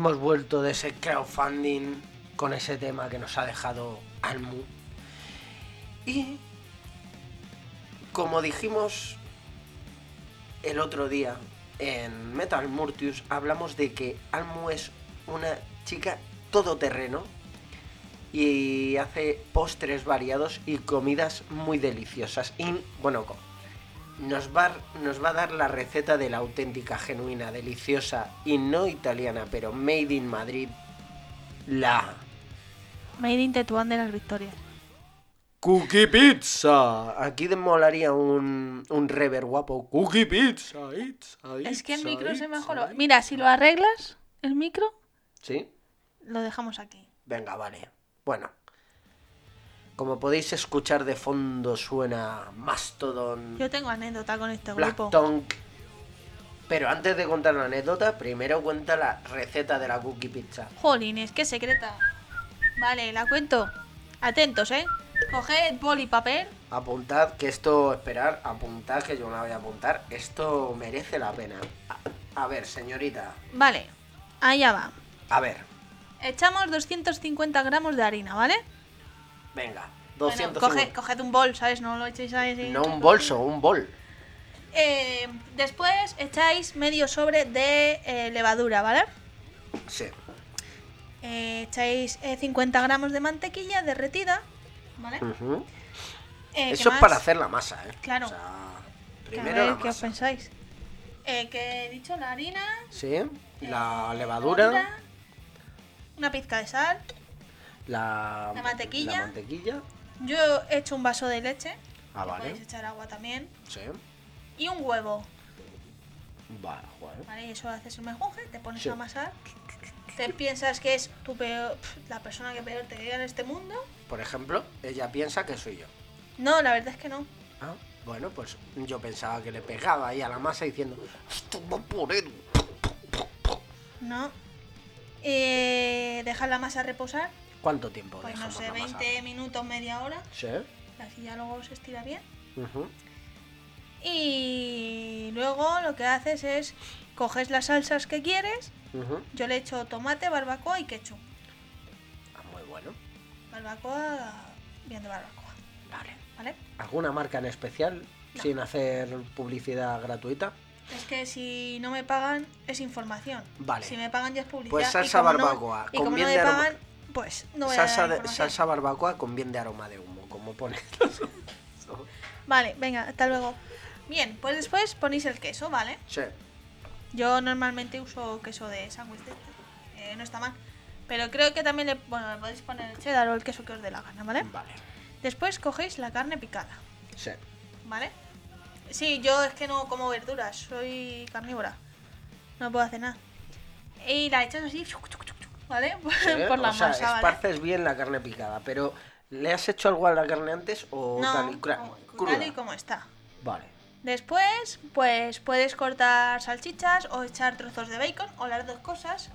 Hemos vuelto de ese crowdfunding con ese tema que nos ha dejado Almu. Y como dijimos el otro día en Metal Murtius, hablamos de que Almu es una chica todoterreno y hace postres variados y comidas muy deliciosas. Y bueno, nos va, nos va a dar la receta de la auténtica, genuina, deliciosa y no italiana, pero made in Madrid, la Made in Tetuán de las Victorias. Cookie Pizza. Aquí te molaría un, un rever guapo. Cookie Pizza. Pizza, Es que el pizza, micro se pizza, mejoró. pizza. Mira, si lo arreglas, el micro, ¿Sí? lo dejamos aquí. Venga, vale. Bueno. Como podéis escuchar de fondo suena Mastodon, Yo tengo anécdota con este Black grupo. Tongue. Pero antes de contar la anécdota, primero cuenta la receta de la Cookie Pizza. Jolines, qué secreta. Vale, la cuento. Atentos, ¿eh? Coged boli y papel. Apuntad que esto, esperar, apuntad que yo me la voy a apuntar. Esto merece la pena. A, a ver, señorita. Vale, allá va. A ver, Echamos 250 gramos de harina, ¿vale? Venga. Bueno, 250. coge- coged un bol, ¿sabes? No lo echéis ahí. No un bolso, un bol. Eh, después echáis medio sobre de eh, levadura, ¿vale? Sí. Eh, echáis eh, 50 gramos de mantequilla derretida, ¿vale? Ujú. Eh, ¿qué Eso es para hacer la masa, ¿eh? Claro. O sea, Que a primero ver, la ¿qué os pensáis? Eh, que he dicho la harina, Sí. La levadura, una pizca de sal. La, la mantequilla. La mantequilla. Yo he hecho un vaso de leche. Ah, vale. Podéis echar agua también. Sí. Y un huevo. Vale, joder. ¿Vale? Y eso haces un mejunje, te pones Sí. a amasar. Te piensas que es tu peor, la persona que peor te llega en este mundo. Por ejemplo, ella piensa que soy yo. No, la verdad es que no. Ah, bueno, pues yo pensaba que le pegaba ahí a la masa diciendo, esto va por él. No. Eh, dejar la masa reposar. ¿Cuánto tiempo Pues no sé, la masa? 20 minutos, media hora. Sí. Así ya luego se estira bien. Y luego lo que haces es coges las salsas que quieres. Yo le echo tomate, barbacoa y ketchup. Ah, muy bueno. Barbacoa, bien de barbacoa. Vale. ¿Vale? ¿Alguna marca en especial? sin hacer publicidad gratuita. Es que si no me pagan es información. Vale. Si me pagan ya es publicidad. Pues salsa como no- barbacoa, y como no me pagan, pues no voy a salsa, de- información. salsa barbacoa con bien de aroma de humo, como pone. Vale, venga, hasta luego. Bien, pues después ponéis el queso, ¿vale? sí. Yo normalmente uso queso de sándwich de este, eh, no está mal. Pero creo que también le, bueno, le podéis poner el cheddar o el queso que os dé la gana, ¿vale? Vale. Después cogéis la carne picada, Sí. ¿vale? Sí, yo es que no como verduras, soy carnívora. No puedo hacer nada. Y la echas así, ¿vale? Por la o sea, masa, ¿vale? esparces bien la carne picada, pero ¿le has hecho algo a la carne antes o No, tal y como- cruda? tal y como está. Vale. Después, pues puedes cortar salchichas o echar trozos de bacon o las dos cosas.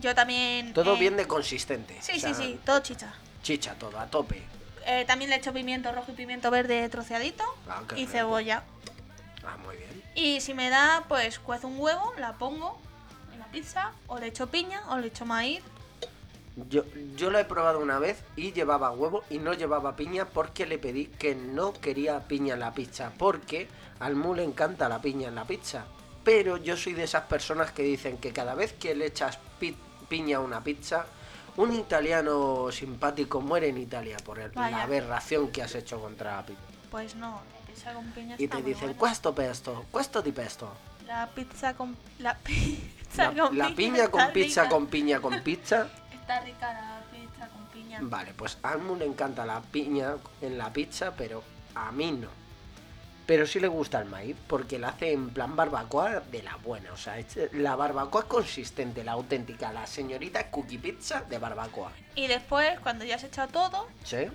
Yo también... Todo eh, bien de consistente. Sí, o sí, sea, sí, todo chicha. Chicha, todo, a tope. Eh, también le echo pimiento rojo y pimiento verde troceadito Ah, y rico. cebolla. Ah, muy bien. Y si me da, pues cuezo un huevo, la pongo pizza, o le echo piña, o le echo maíz. Yo, yo lo he probado una vez y llevaba huevo y no llevaba piña porque le pedí que no quería piña en la pizza. Porque al Mu le encanta la piña en la pizza. Pero yo soy de esas personas que dicen que cada vez que le echas pi- piña a una pizza, un italiano simpático muere en Italia por el- la aberración que has hecho contra la pizza. Pues no, la pizza con piña Y está te dicen, questo pesto, questo di pesto. La pizza con... La pizza La, con la piña con pizza rica. con piña con pizza. Está rica la pizza con piña. Vale, pues a Almu le encanta la piña en la pizza, pero a mí no. Pero sí le gusta el maíz, porque la hace en plan barbacoa de la buena. O sea, es la barbacoa consistente, la auténtica, la señorita cookie pizza de barbacoa. Y después, cuando ya has echado todo, ¿Sí?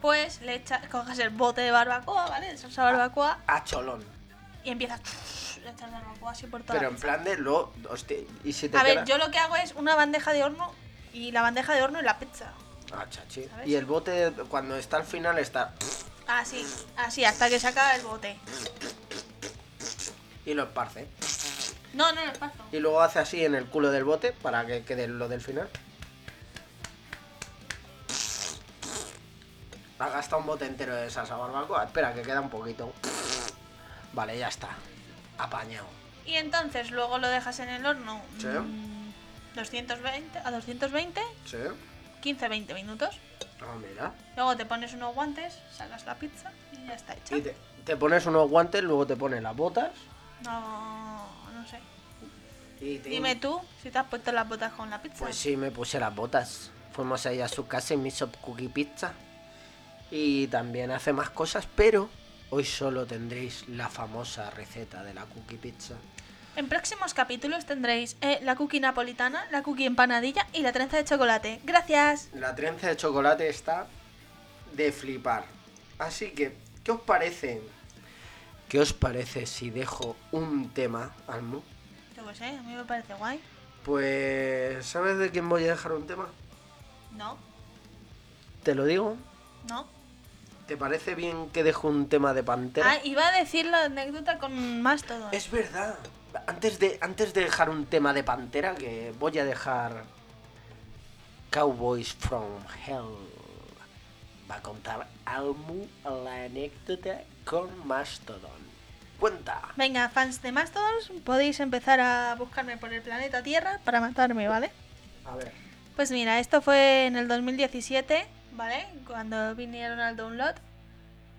pues le echas, coges el bote de barbacoa, ¿vale? De salsa barbacoa A cholón. Y empiezas a echar barbacoa así por toda Pero la en pizza. plan de lo. hostia, y si te A ver, yo lo que hago es una bandeja de horno y la bandeja de horno y la pizza. Ah, chachi. ¿Sabes? Y el bote, cuando está al final, está. Así, así, hasta que saca el bote. Y lo esparce. No, no, no es paso. Y luego hace así en el culo del bote para que quede lo del final. Ha gastado un bote entero de salsa barbacoa. Espera, que queda un poquito. Vale, ya está. Apañado. Y entonces luego lo dejas en el horno. Sí. mm, 220, a 220, ¿Sí? 15-20 minutos. Ah, mira. Luego te pones unos guantes, sacas la pizza y ya está hecha. Y te, te pones unos guantes, luego te pones las botas. No, no sé. Y te- Dime tú si te has puesto las botas con la pizza. Pues sí, me puse las botas. Fuimos ahí a su casa y me hizo cookie pizza. Y también hace más cosas, pero hoy solo tendréis la famosa receta de la cookie pizza. En próximos capítulos tendréis eh, la cookie napolitana, la cookie empanadilla y la trenza de chocolate. Gracias. La trenza de chocolate está de flipar. Así que, ¿qué os parece? ¿Qué os parece si dejo un tema, Almu? Yo qué sé, a mí me parece guay. Pues, ¿sabes de quién voy a dejar un tema? No, ¿Te lo digo? no. ¿Te parece bien que dejo un tema de Pantera? Ah, iba a decir la anécdota con más todo. Es verdad. Antes de, antes de dejar un tema de Pantera, que voy a dejar Cowboys from Hell. Va a contar Almu la anécdota con Mastodon. Cuenta. Venga, fans de Mastodons, podéis empezar a buscarme por el planeta Tierra para matarme, ¿vale? A ver. Pues mira, esto fue en el 2017, ¿vale? Cuando vinieron al Download,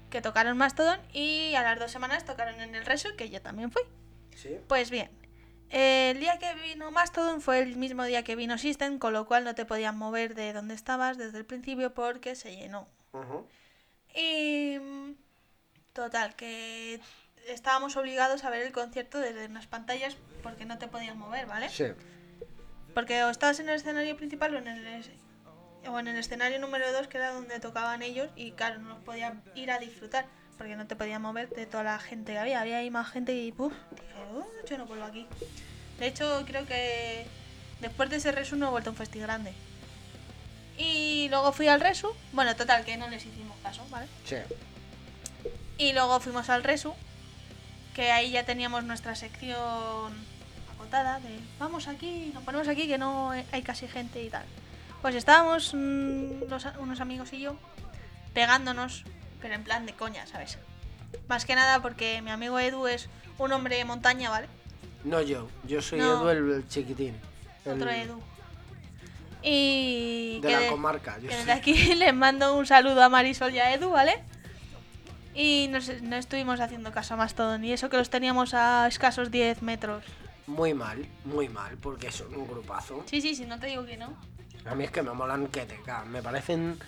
que tocaron Mastodon y a las dos semanas tocaron en el Resu, que yo también fui. ¿Sí? Pues bien, el día que vino Mastodon fue el mismo día que vino System, con lo cual no te podías mover de donde estabas desde el principio porque se llenó. Ujú. Y total, que estábamos obligados a ver el concierto desde unas pantallas porque no te podías mover, ¿vale? Sí. Porque o estabas en el escenario principal o en el, o en el escenario número 2, que era donde tocaban ellos, y claro, no podías ir a disfrutar, porque no te podías mover de toda la gente que había. Había ahí más gente y ¡puf! dije, "Uh, yo no vuelvo aquí. De hecho, creo que después de ese Resu no he vuelto a un festi grande. Y luego fui al Resu, bueno, total, que no les hicimos caso, ¿vale? Sí. Y luego fuimos al Resu, que ahí ya teníamos nuestra sección acotada de vamos aquí, nos ponemos aquí que no hay casi gente y tal. Pues estábamos mm, los- unos amigos y yo pegándonos, pero en plan de coña, ¿sabes? Más que nada porque mi amigo Edu es un hombre de montaña, ¿vale? No yo, yo soy No. Edu el, el chiquitín. el Otro Edu. Y De que la de- comarca. Yo que soy- desde aquí les mando un saludo a Marisol y a Edu, ¿vale? Y nos, no estuvimos haciendo caso a Mastodon. Y eso que los teníamos a escasos 10 metros. Muy mal, muy mal, porque son un grupazo. Sí, sí, sí, no te digo que no. A mí es que me molan que te cagan. Me parecen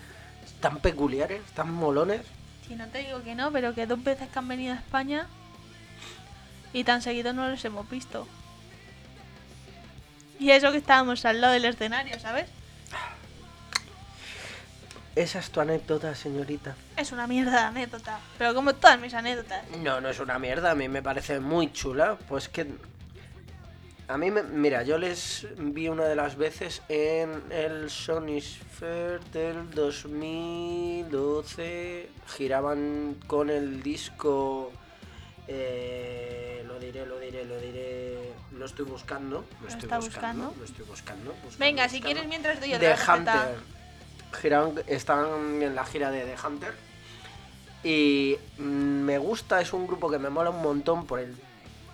tan peculiares, tan molones. Sí, no te digo que no, pero que dos veces que han venido a España y tan seguido no los hemos visto. Y eso que estábamos al lado del escenario, ¿sabes? Esa es tu anécdota, señorita. Es una mierda de anécdota. Pero como todas mis anécdotas. No, no es una mierda, a mí me parece muy chula. Pues que. A mí, me, mira, yo les vi una de las veces en el Sony Fair del 2012. Giraban con el disco. eh, lo diré, lo diré, lo diré. Lo estoy buscando. Lo, estoy está buscando, buscando? Lo estoy buscando. buscando, Venga, si quieres mientras doy The otra receta. Hunter. Giraban, están en la gira de The Hunter. Y mm, me gusta, es un grupo que me mola un montón por el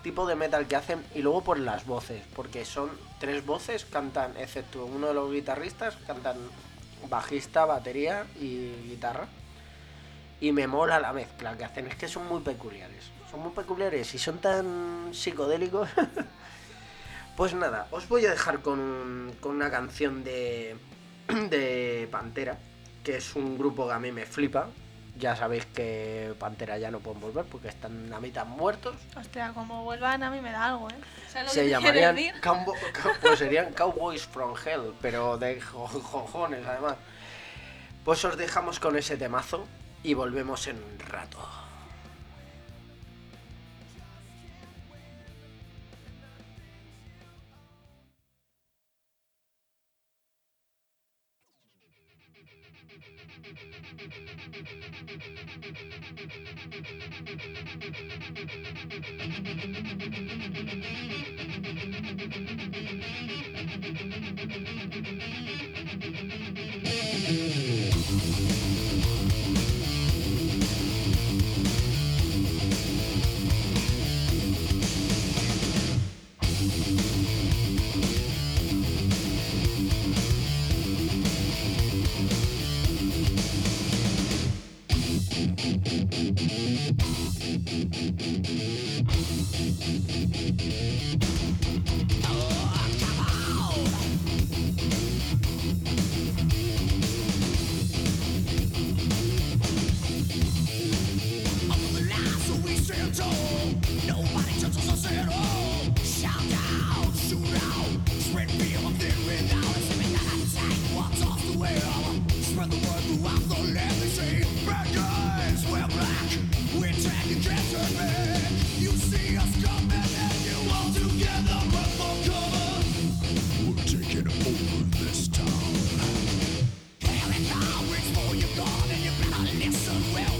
tipo de metal que hacen y luego por las voces, porque son tres voces, cantan, excepto uno de los guitarristas, cantan bajista, batería y guitarra. Y me mola la mezcla que hacen, es que son muy peculiares. Son muy peculiares y son tan psicodélicos. pues nada, os voy a dejar con, con una canción de, de Pantera, que es un grupo que a mí me flipa. Ya sabéis que Pantera ya no pueden volver porque están a mitad muertos. Hostia, como vuelvan a mí me da algo, ¿eh? ¿Sabes lo Se llamarían? Cambo- pues serían Cowboys from Hell, pero de jo- cojones además. Pues os dejamos con ese temazo y volvemos en un rato. unwell.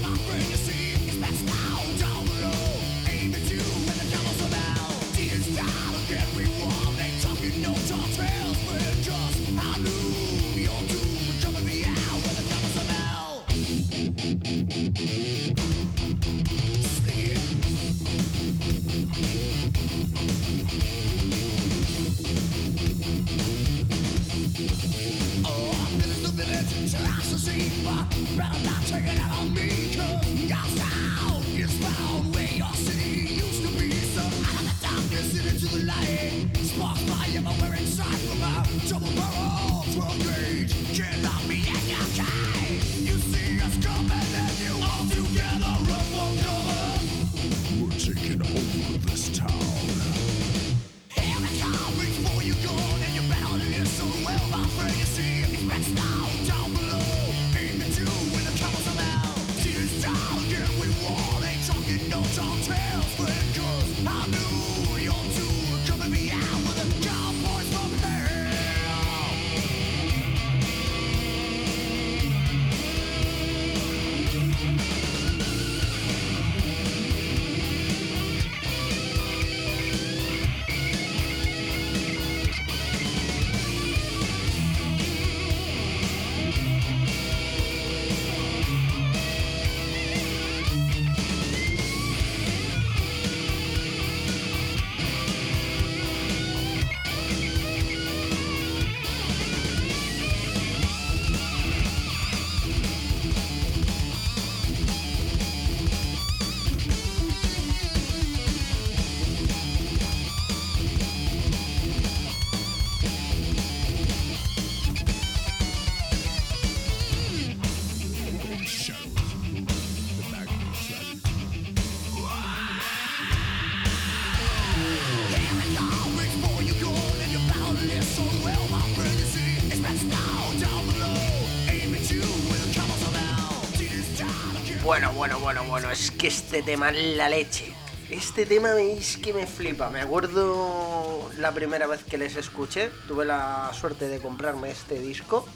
Este tema es la leche. Este tema es que me flipa. Me acuerdo la primera vez que les escuché. Tuve la suerte de comprarme este disco.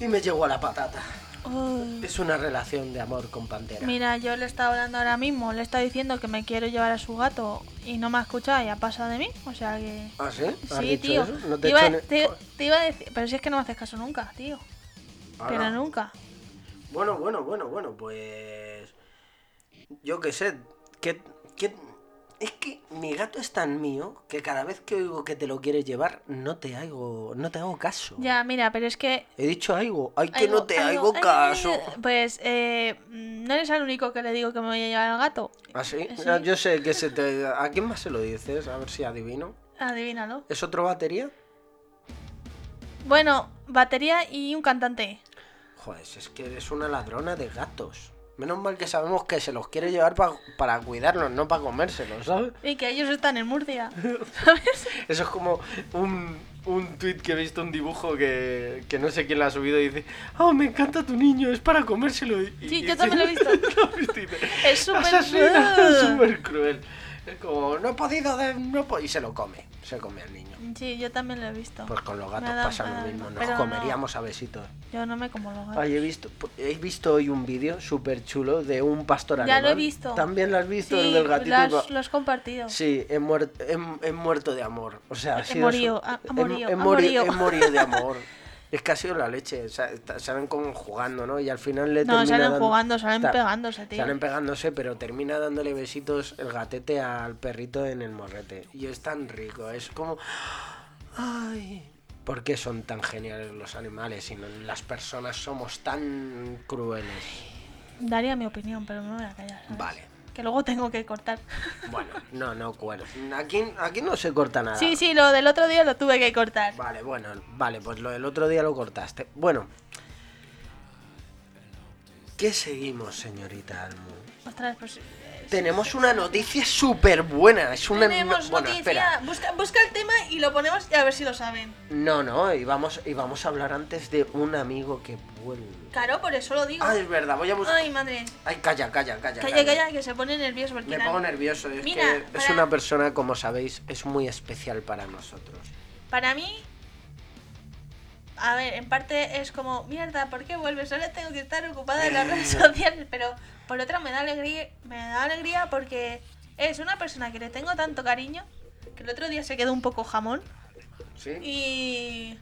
Y me llegó a la patata. Uy. Es una relación de amor con Pantera. Mira, yo le estaba hablando ahora mismo, le está diciendo que me quiero llevar a su gato y no me ha escuchado y ha pasado de mí. O sea que. ¿Ah, sí? ¿Has Sí, dicho tío. eso? ¿No te, te, iba, ni- te- te iba a decir. Pero si es que no me haces caso nunca, tío. Pero Ahora. nunca. Bueno, bueno, bueno, bueno, pues. Yo qué sé. Que, que- Es que mi gato es tan mío que cada vez que oigo que te lo quieres llevar, no te hago, no te hago caso. Ya, mira, pero es que. He dicho algo, ay que algo- no te algo- hago caso. Pues, eh, no eres el único que le digo que me voy a llevar al gato. ¿Ah, sí? Sí. Ah, Yo sé que se te... ¿A quién más se lo dices? A ver si adivino. Adivínalo. ¿Es otro batería? Bueno, batería y un cantante. Joder, es que eres una ladrona de gatos. Menos mal que sabemos que se los quiere llevar pa- para cuidarlos, no para comérselos, ¿sabes? Y que ellos están en Murcia. ¿Sabes? Eso es como un, un tweet que he visto, un dibujo que, que no sé quién lo ha subido y dice, oh, me encanta tu niño, es para comérselo. Y- y Sí, yo también lo he visto. Es súper cruel. es súper cruel. Es como, no he podido, de- no he po-", y se lo come, se come al niño. Sí, yo también lo he visto. Pues con los gatos pasa lo mismo, nos pero no. comeríamos a besitos. Yo no me como los gatos. Ay, he visto, he visto hoy un vídeo súper chulo de un pastor Ya alemán. lo he visto. También lo has visto, Sí, el del gatito. lo has, lo compartido. Sí, he, muer- he- he muerto de amor. O sea, He morido, su- he- morido, he ha mori- morido. he morido de amor. Es que ha sido la leche. o sea, salen como jugando, ¿no? Y al final le No, salen dando- jugando, salen pegándose, tío. Salen pegándose, pero termina dándole besitos el gatete al perrito en el morrete. Y es tan rico, es como... Ay... ¿Por qué son tan geniales los animales y no- las personas somos tan crueles? Daría mi opinión, pero me voy a callar. ¿sabes? Vale. Que luego tengo que cortar. Bueno, no, no, bueno. Aquí, aquí no se corta nada. Sí, sí, lo del otro día lo tuve que cortar. Vale, bueno, vale, pues lo del otro día lo cortaste. Bueno. ¿Qué seguimos, señorita Almu? Ostras, pues. eh, Tenemos una noticia súper buena. Es una Tenemos no- bueno, noticia. espera. Busca, busca el tema y lo ponemos y a ver si lo saben. No, no, y vamos, y vamos a hablar antes de un amigo que vuelve. Claro, por eso lo digo. Ah, es verdad, voy a buscar. Ay, madre. Ay, calla, calla, calla. Calla, calla, que se pone nervioso porque Me la- pongo nervioso, es Mira, que es para- una persona, como sabéis, es muy especial para nosotros. Para mí, a ver, en parte es como, mierda, ¿por qué vuelves? Ahora tengo que estar ocupada en las redes sociales, pero por otra me da alegría, me da alegría porque es una persona que le tengo tanto cariño que el otro día se quedó un poco jamón ¿Sí? y,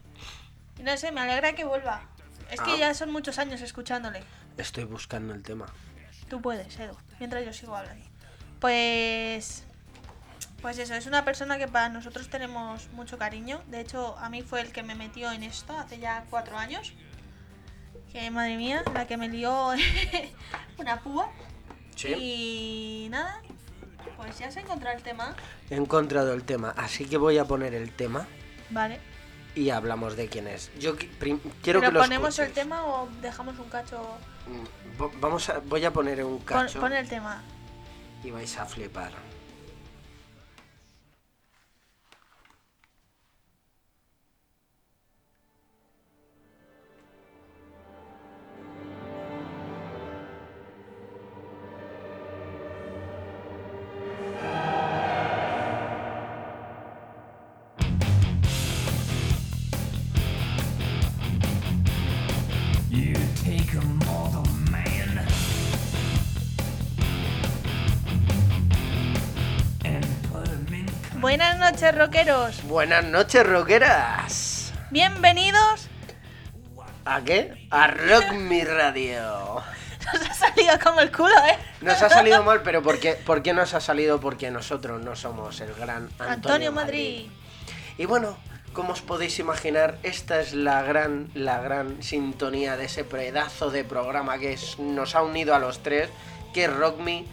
y no sé, me alegra que vuelva. Es que Ah. ya son muchos años escuchándole. Estoy buscando el tema. Tú puedes, Edu, mientras yo sigo hablando. Pues. Pues eso, es una persona que para nosotros tenemos mucho cariño. De hecho, a mí fue el que me metió en esto hace ya cuatro años. Que madre mía, la que me lió una púa. Sí. Y nada, pues ya se encontró el tema. He encontrado el tema, así que voy a poner el tema Vale. Y hablamos de quién es. Yo quiero ¿Pero que lo ponemos el tema o dejamos un cacho? Mm, Vamos a, voy a poner un Pon, cacho pon el tema. y vais a flipar. Noches, rockeros. Buenas noches, rockeras. Bienvenidos. ¿A qué? A Rock Mi Radio. Nos ha salido como el culo, ¿eh? Nos ha salido mal, pero ¿por qué, por qué nos ha salido? Porque nosotros no somos el gran Antonio, Antonio Madrid. Madrid. Y bueno, como os podéis imaginar, esta es la gran, la gran sintonía de ese pedazo de programa que es- nos ha unido a los tres, que es Rock Me.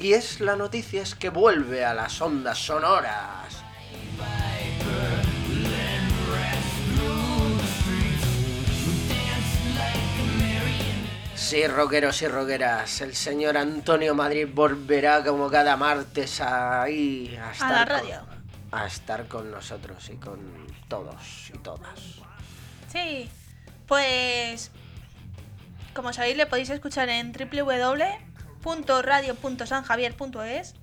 Y es la noticia es que vuelve a las ondas sonoras. Sí, rockeros y rockeras, el señor Antonio Madrid volverá como cada martes ahí a, estar la con- radio. a estar con nosotros y con todos y todas. Sí, pues como sabéis, le podéis escuchar en www.radio.sanjavier.es.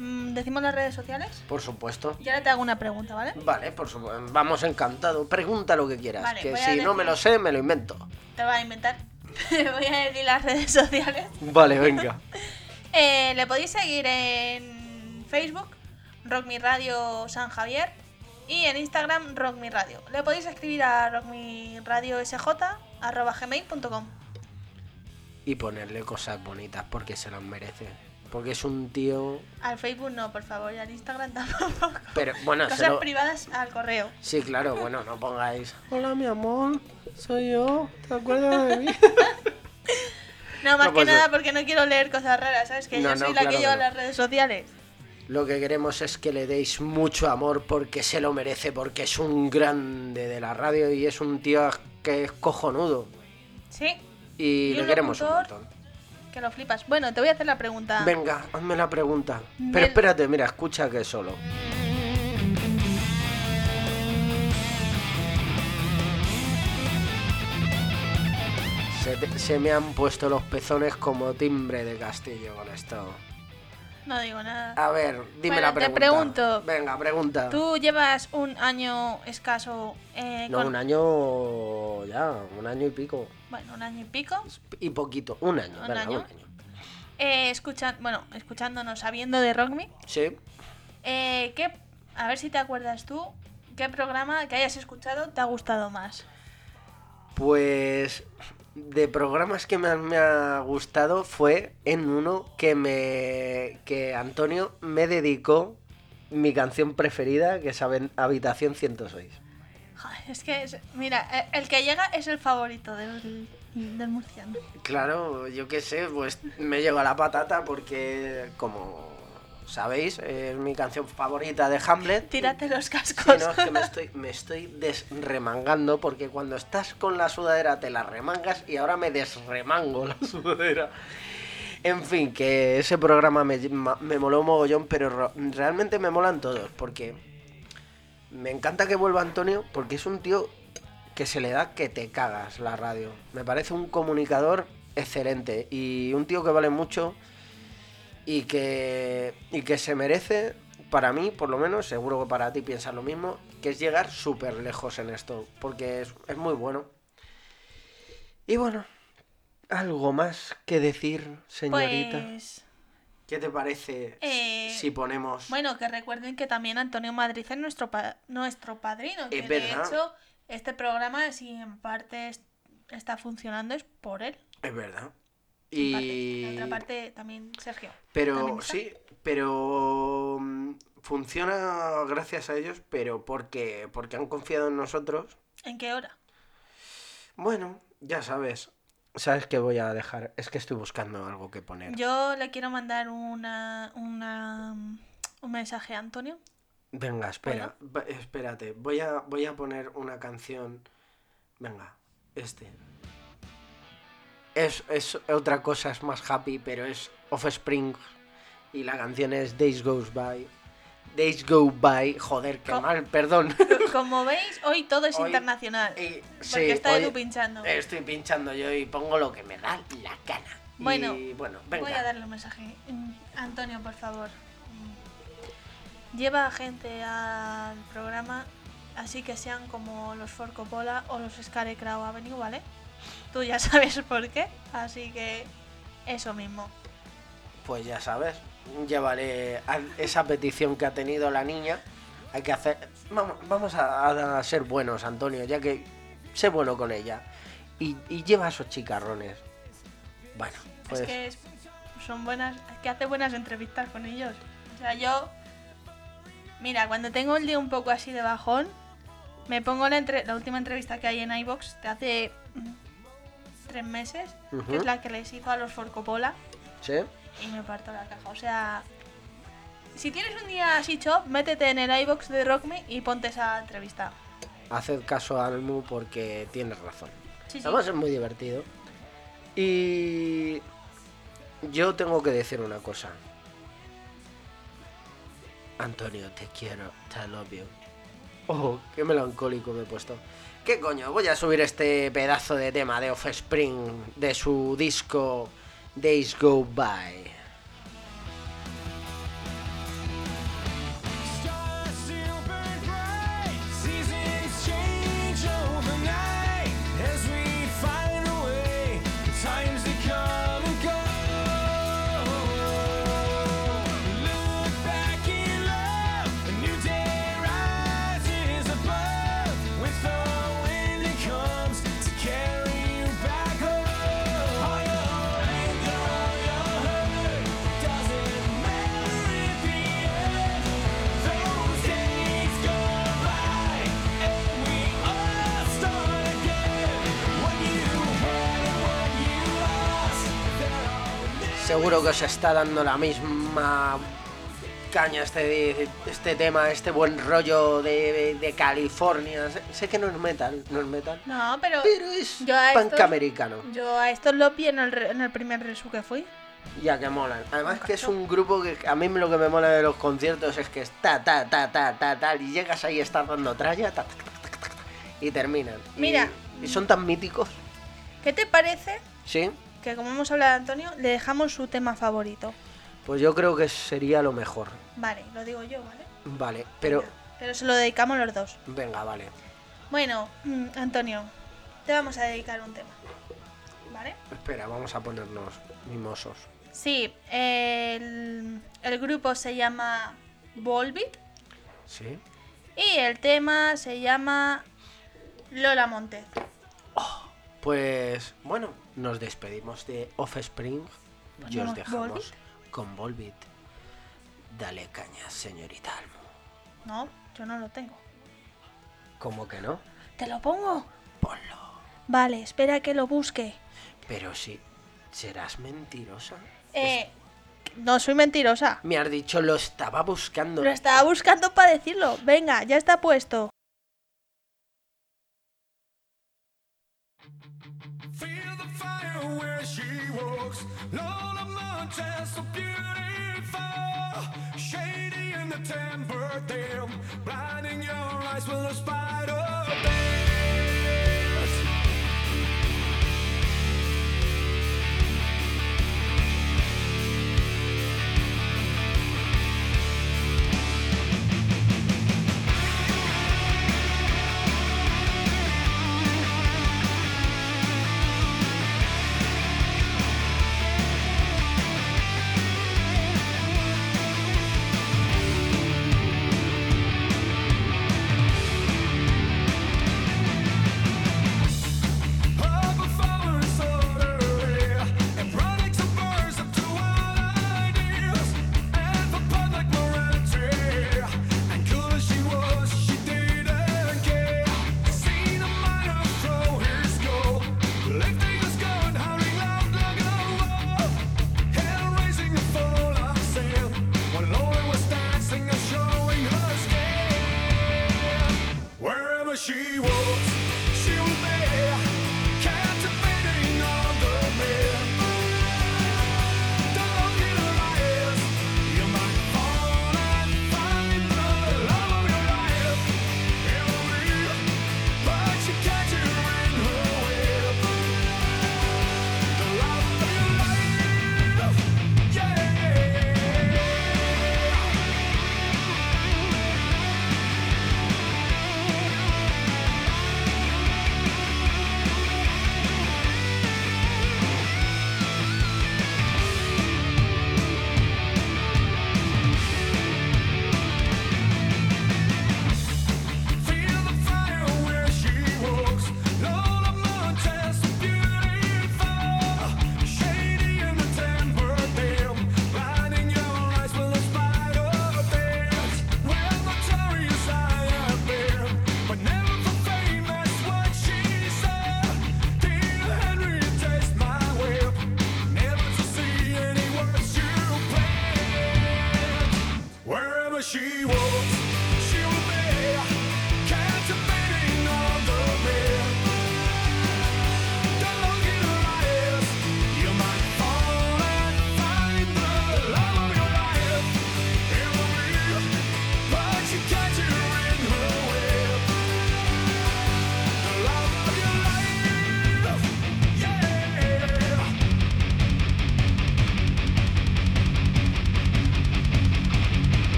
Mm, ¿Decimos las redes sociales? Por supuesto. Y ahora te hago una pregunta, ¿vale? Vale, por supuesto. Vamos encantado. Pregunta lo que quieras. Vale, que si no me lo sé, me lo invento. Te voy a inventar. Voy a decir las redes sociales. Vale, venga. Eh, le podéis seguir en Facebook, Rock Mi Radio San Javier, y en Instagram, Rock Mi Radio. Le podéis escribir a rockmiradiosj.gmail.com y ponerle cosas bonitas porque se las merece. Porque es un tío. Al Facebook no, por favor, y al Instagram tampoco. Pero bueno, Cosas lo- privadas al correo. Sí, claro, bueno, no pongáis. Hola, mi amor, soy yo. ¿Te acuerdas de mí? No, más No, que pues, nada porque no quiero leer cosas raras, ¿sabes? Que No, yo no, soy la claro que lleva no. las redes sociales. Lo que queremos es que le deis mucho amor porque se lo merece, porque es un grande de la radio y es un tío que es cojonudo. Sí, Y, Y le un queremos un locutor. montón. Que lo flipas. Bueno, te voy a hacer la pregunta. Venga, hazme la pregunta. Pero espérate, mira, escucha que solo. Se, te- se me han puesto los pezones como timbre de castillo con esto. No digo nada. A ver, dime Bueno, la te pregunta. pregunto. Venga, pregunta. Tú llevas un año escaso eh, No, con... un año ya, un año y pico. Bueno, un año y pico. Y poquito, un año, ¿Un venga, año? un año. Eh, escucha- bueno, escuchándonos, sabiendo de Rock Me. Sí, Eh, ¿qué, a ver si te acuerdas tú, ¿qué programa que hayas escuchado te ha gustado más? pues de programas que más me ha gustado fue en uno que me que Antonio me dedicó mi canción preferida, que es Habi- Habitación 106. Joder, es que, es- mira, eh, el que llega es el favorito del, del murciano. Claro, yo qué sé, pues me llegó a la patata porque, como sabéis, es mi canción favorita de Hamlet. Tírate los Sí, cascos. no, es que me estoy, me estoy desremangando porque cuando estás con la sudadera te la remangas y ahora me desremango la sudadera. En fin, que ese programa me, me moló mogollón, pero ro- realmente me molan todos porque me encanta que vuelva Antonio porque es un tío que se le da que te cagas la radio. Me parece un comunicador excelente y un tío que vale mucho y que, y que se merece, para mí por lo menos, seguro que para ti piensas lo mismo, que es llegar súper lejos en esto, porque es, es muy bueno. Y bueno, algo más que decir, señorita. Pues, ¿Qué te parece Eh, si ponemos... bueno, que recuerden que también Antonio Madrid es nuestro, pa- nuestro padrino. Que Es de verdad. hecho, este programa, si en parte es- está funcionando, es por él. Es verdad. Parte. Y... En otra parte también Sergio. Pero también sí, pero mm, funciona gracias a ellos, pero porque, porque han confiado en nosotros. ¿En qué hora? Bueno, ya sabes. ¿Sabes qué voy a dejar? Es que estoy buscando algo que poner. Yo le quiero mandar una, una, un mensaje a Antonio. Venga, espera, espérate. Voy a, voy a poner una canción. Venga, este. Es, es otra cosa, es más happy, pero es Offspring. Y la canción es Days Goes By. Days Go By. Joder, qué Co- mal, perdón. Como veis, hoy todo es Hoy- internacional. Y- Porque sí, está Edu pinchando. Estoy pinchando yo y pongo lo que me da la gana. Bueno, y, bueno venga. Voy a darle un mensaje. Mm, Antonio, por favor. mm, Lleva gente al programa, así que sean como los Ford Coppola o los Scarecrow Avenue, ¿vale? Tú ya sabes por qué, así que eso mismo. Pues ya sabes, llevaré a esa petición que ha tenido la niña. Hay que hacer. Vamos, vamos a, a ser buenos, Antonio, ya que sé bueno con ella. Y, y lleva esos chicarrones. Bueno, pues. Es que son buenas, es que hace buenas entrevistas con ellos. O sea, yo, mira, cuando tengo el día un poco así de bajón, me pongo la, entre- la última entrevista que hay en iBox de hace mm, tres meses, que es la que les hizo a los Forcopola, ¿Sí? y me parto la caja. O sea, si tienes un día así chop, métete en el iBox de Rock Me y ponte esa entrevista. Haced caso a Almu porque tienes razón. Sí, sí. Además es muy divertido. Y yo tengo que decir una cosa. Antonio, te quiero, te love you. Oh, qué melancólico me he puesto. ¿Qué coño? Voy a subir este pedazo de tema de Offspring de su disco Days Go By. Seguro que os está dando la misma caña este, este tema, este buen rollo de, de California. Sé, que no es metal, no es metal. No, pero. Pero es yo a punk estos- americano. Yo a estos lo vi en el, en el primer resu que fui. Ya que molan. Además que es un grupo que a mí lo que me mola de los conciertos es que es ta ta ta ta tal y llegas ahí estás dando tralla ta, ta, ta, y terminan. Y- Mira. Y, son tan míticos, ¿Qué te parece ¿sí? Que, como hemos hablado de Antonio, le dejamos su tema favorito? Pues yo creo que sería lo mejor. Vale, lo digo yo, ¿vale? Vale, pero Pero se lo dedicamos los dos. venga, vale. Bueno, mm, Antonio, te vamos a dedicar un tema. ¿Vale? Espera, vamos a ponernos mimosos. Sí, el, el grupo se llama Volbeat ¿Sí? y el tema se llama Lola Montez. Pues bueno, nos despedimos de Offspring y os ¿Ponemos dejamos con Volbeat. Dale caña, señorita Almo. No, yo no lo tengo. ¿Cómo que no? ¿Te lo pongo? Ponlo. Vale, espera que lo busque. Pero si serás mentirosa. Eh, no soy mentirosa. Me has dicho lo estaba buscando. Lo estaba buscando para decirlo. Venga, ya está puesto. Feel the fire where she walks. Lola Montez, so beautiful. Shady in the blinding your eyes with a spider dance.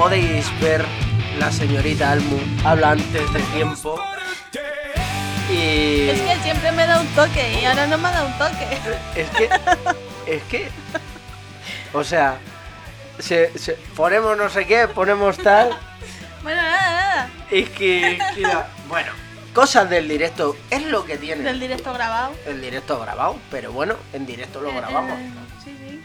Podéis ver, la señorita Almu habla antes de tiempo. Y Es que siempre me da un toque y ahora no me ha dado un toque. es que, es que, o sea, se- se- ponemos no sé qué, ponemos tal, Bueno, nada, nada. y que, bueno, cosas del directo es lo que tiene Del directo grabado. el directo grabado, pero bueno, en directo lo Eh, grabamos. eh, sí, sí.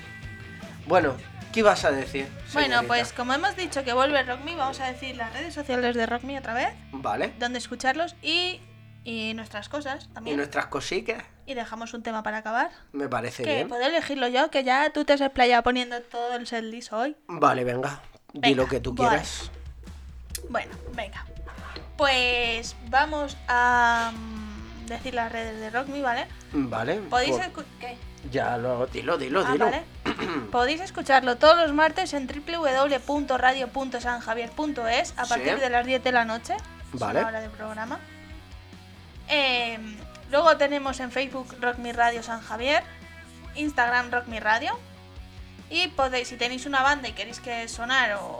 Bueno, ¿qué ibas a decir? Bueno, pues como hemos dicho que vuelve Rockme, vamos a decir las redes sociales de Rockme otra vez, Vale. donde escucharlos y, y nuestras cosas Y también. nuestras cositas, Y dejamos un tema para acabar. me parece Que bien. puedo elegirlo yo, que ya tú te has explayado poniendo todo el setlist hoy. Vale, venga, di Venga, lo que tú vale. quieras. Bueno, venga. Pues vamos a mm, decir las redes de Rockme, ¿vale? Vale. Podéis pues, escu- ¿qué? Ya lo, dilo, dilo, Ah, dilo. vale. Podéis escucharlo todos los martes en www.radio.sanjavier.es a Sí. partir de las 10 de la noche. Es Vale. una hora de programa. Eh, luego tenemos en Facebook Rock Mi Radio San Javier, Instagram Rock Mi Radio. Y podéis, si tenéis una banda y queréis que sonar o,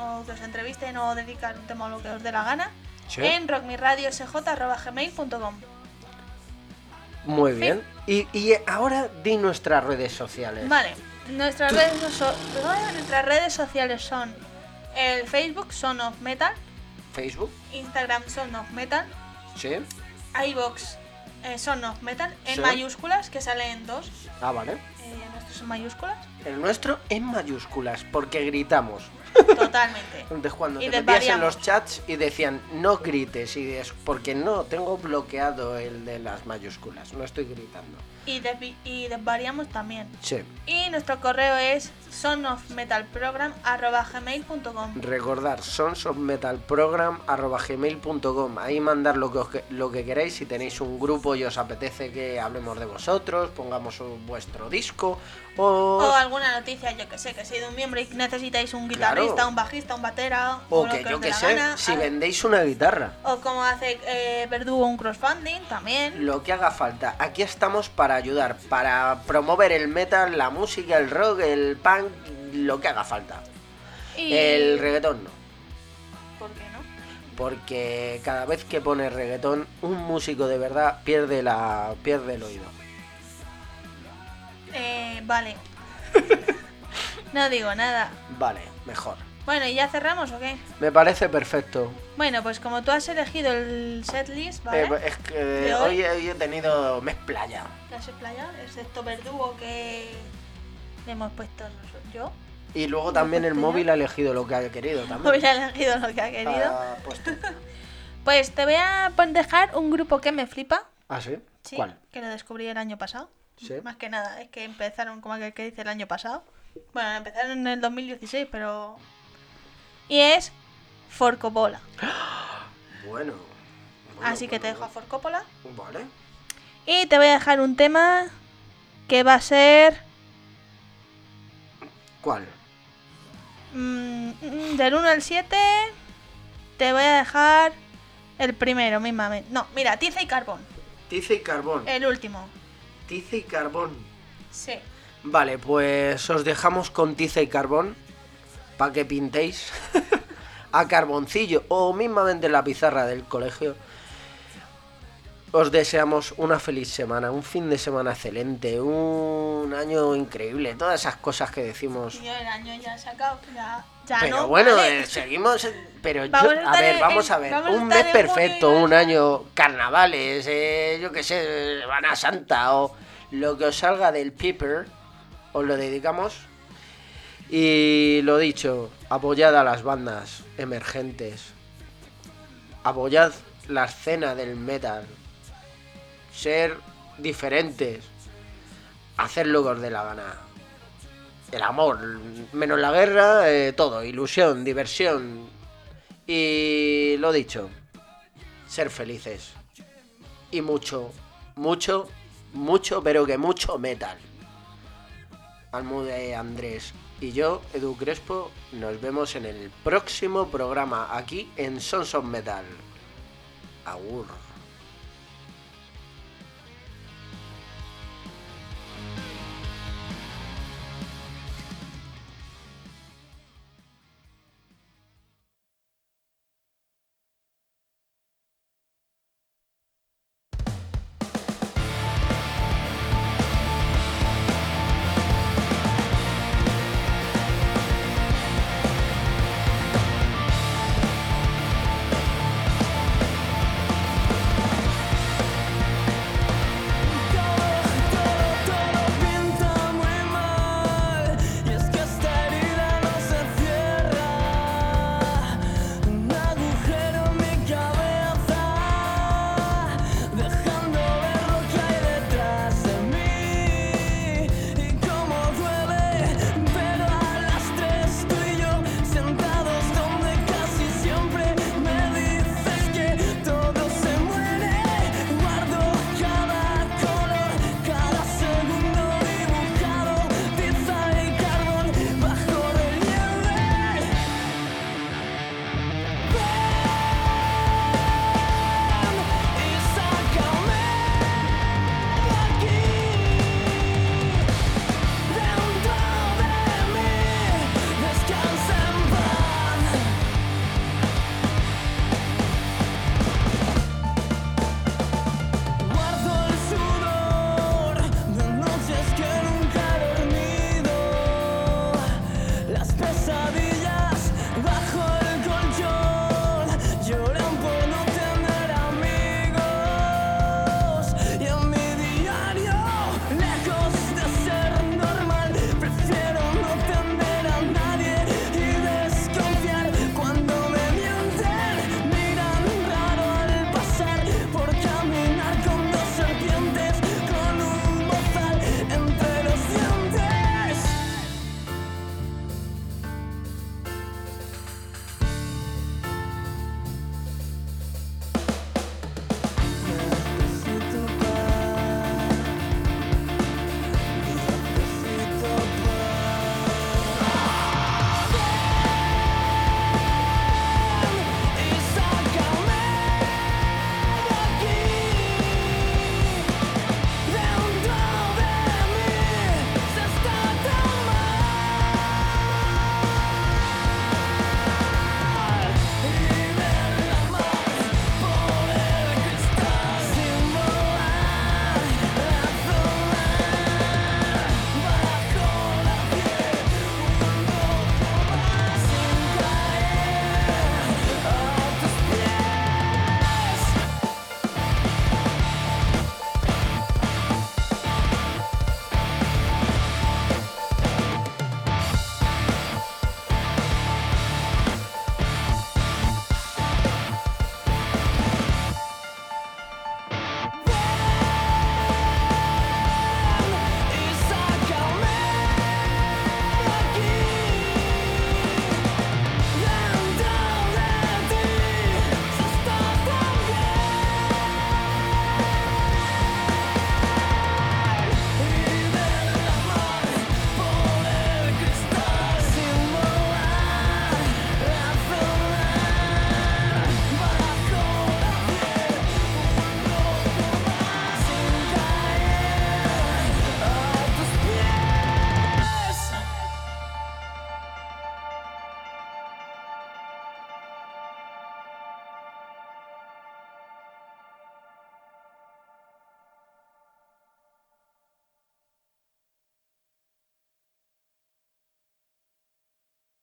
o que os entrevisten o dedicar un tema o lo que os dé la gana, Sí. en rockmiradiosj.gmail.com. Muy bien. Y, y ahora di nuestras redes sociales. Vale, nuestras redes, so- nuestras redes sociales son el Facebook Son of Metal, Facebook, Instagram Son of Metal, sí. iBox eh, Son of Metal en Sí. mayúsculas, que salen dos, Ah, vale. eh, nuestros en mayúsculas, El nuestro en mayúsculas, porque gritamos. Totalmente. Entonces cuando Y te metías en los chats y decían no grites y es porque no, tengo bloqueado el de las mayúsculas, no estoy gritando. Y, desvi- y desvariamos también. Sí. Y nuestro correo es sonofmetalprogram.gmail.com Recordar sonsofmetalprogram.gmail.com Ahí mandar lo que, os que- lo que queráis Si tenéis un grupo y os apetece que hablemos de vosotros Pongamos vuestro disco O... O alguna noticia, yo que sé, que sois de un miembro y necesitáis un Claro. guitarrista, un bajista, un batera, o que que yo que sé gana. Si vendéis una guitarra O como hace eh, Verdugo un crowdfunding también. Lo que haga falta Aquí estamos para ayudar Para promover el metal, la música, el rock, el punk Lo que haga falta Y... El reggaetón no ¿Por qué no? Porque cada vez que pone reggaetón Un músico de verdad pierde, la, pierde el oído Eh, vale. no digo nada. Vale, mejor Bueno, ¿y ya cerramos o qué? Me parece perfecto. Bueno, pues como tú has elegido el setlist, ¿vale? Eh, es que ¿De hoy, he tenido mes playa. ¿Te has explayado? Excepto Verdugo que le hemos puesto. Yo. Y luego también el móvil ha elegido lo que ha querido también. Hubiera elegido lo que ha querido. Ha. Pues te voy a dejar un grupo que me flipa. ¿Ah, sí? Sí, ¿Cuál? que lo descubrí el año pasado. Sí. Más que nada, es que empezaron como aquel que dice el año pasado. Bueno, empezaron en el 2016, pero... Y es Forcopola. Bueno. bueno, Así que te dejo a Forcopola. Vale. Y te voy a dejar un tema que va a ser ¿Cuál? mm, mm, del 1 al 7. Te voy a dejar el primero mismamente. No, mira, Tiza y Carbón. Tiza y carbón. El último. Tiza y carbón. Sí. Vale, pues os dejamos con tiza y carbón. Para que pintéis. a carboncillo. O mismamente en la pizarra del colegio. Os deseamos una feliz semana, un fin de semana excelente, un año increíble, todas esas cosas que decimos. El año ya se acabó. Ya, ya Pero no. bueno, vale. eh, seguimos. en- Pero yo- a ver, en- vamos a ver. vamos un mes perfecto, un año carnavales, eh, yo qué sé, Semana Santa o lo que os salga del piper, os lo dedicamos. Y lo dicho, apoyad a las bandas emergentes. Apoyad la escena del metal. Ser diferentes. Hacer lo dé la gana el amor, menos la guerra, eh, todo, ilusión, diversión. Y lo dicho, ser felices. Y mucho, mucho, mucho, pero que mucho metal. Almude Andrés y yo, Edu Crespo, nos vemos en el próximo programa aquí en Sons of Metal. Agur.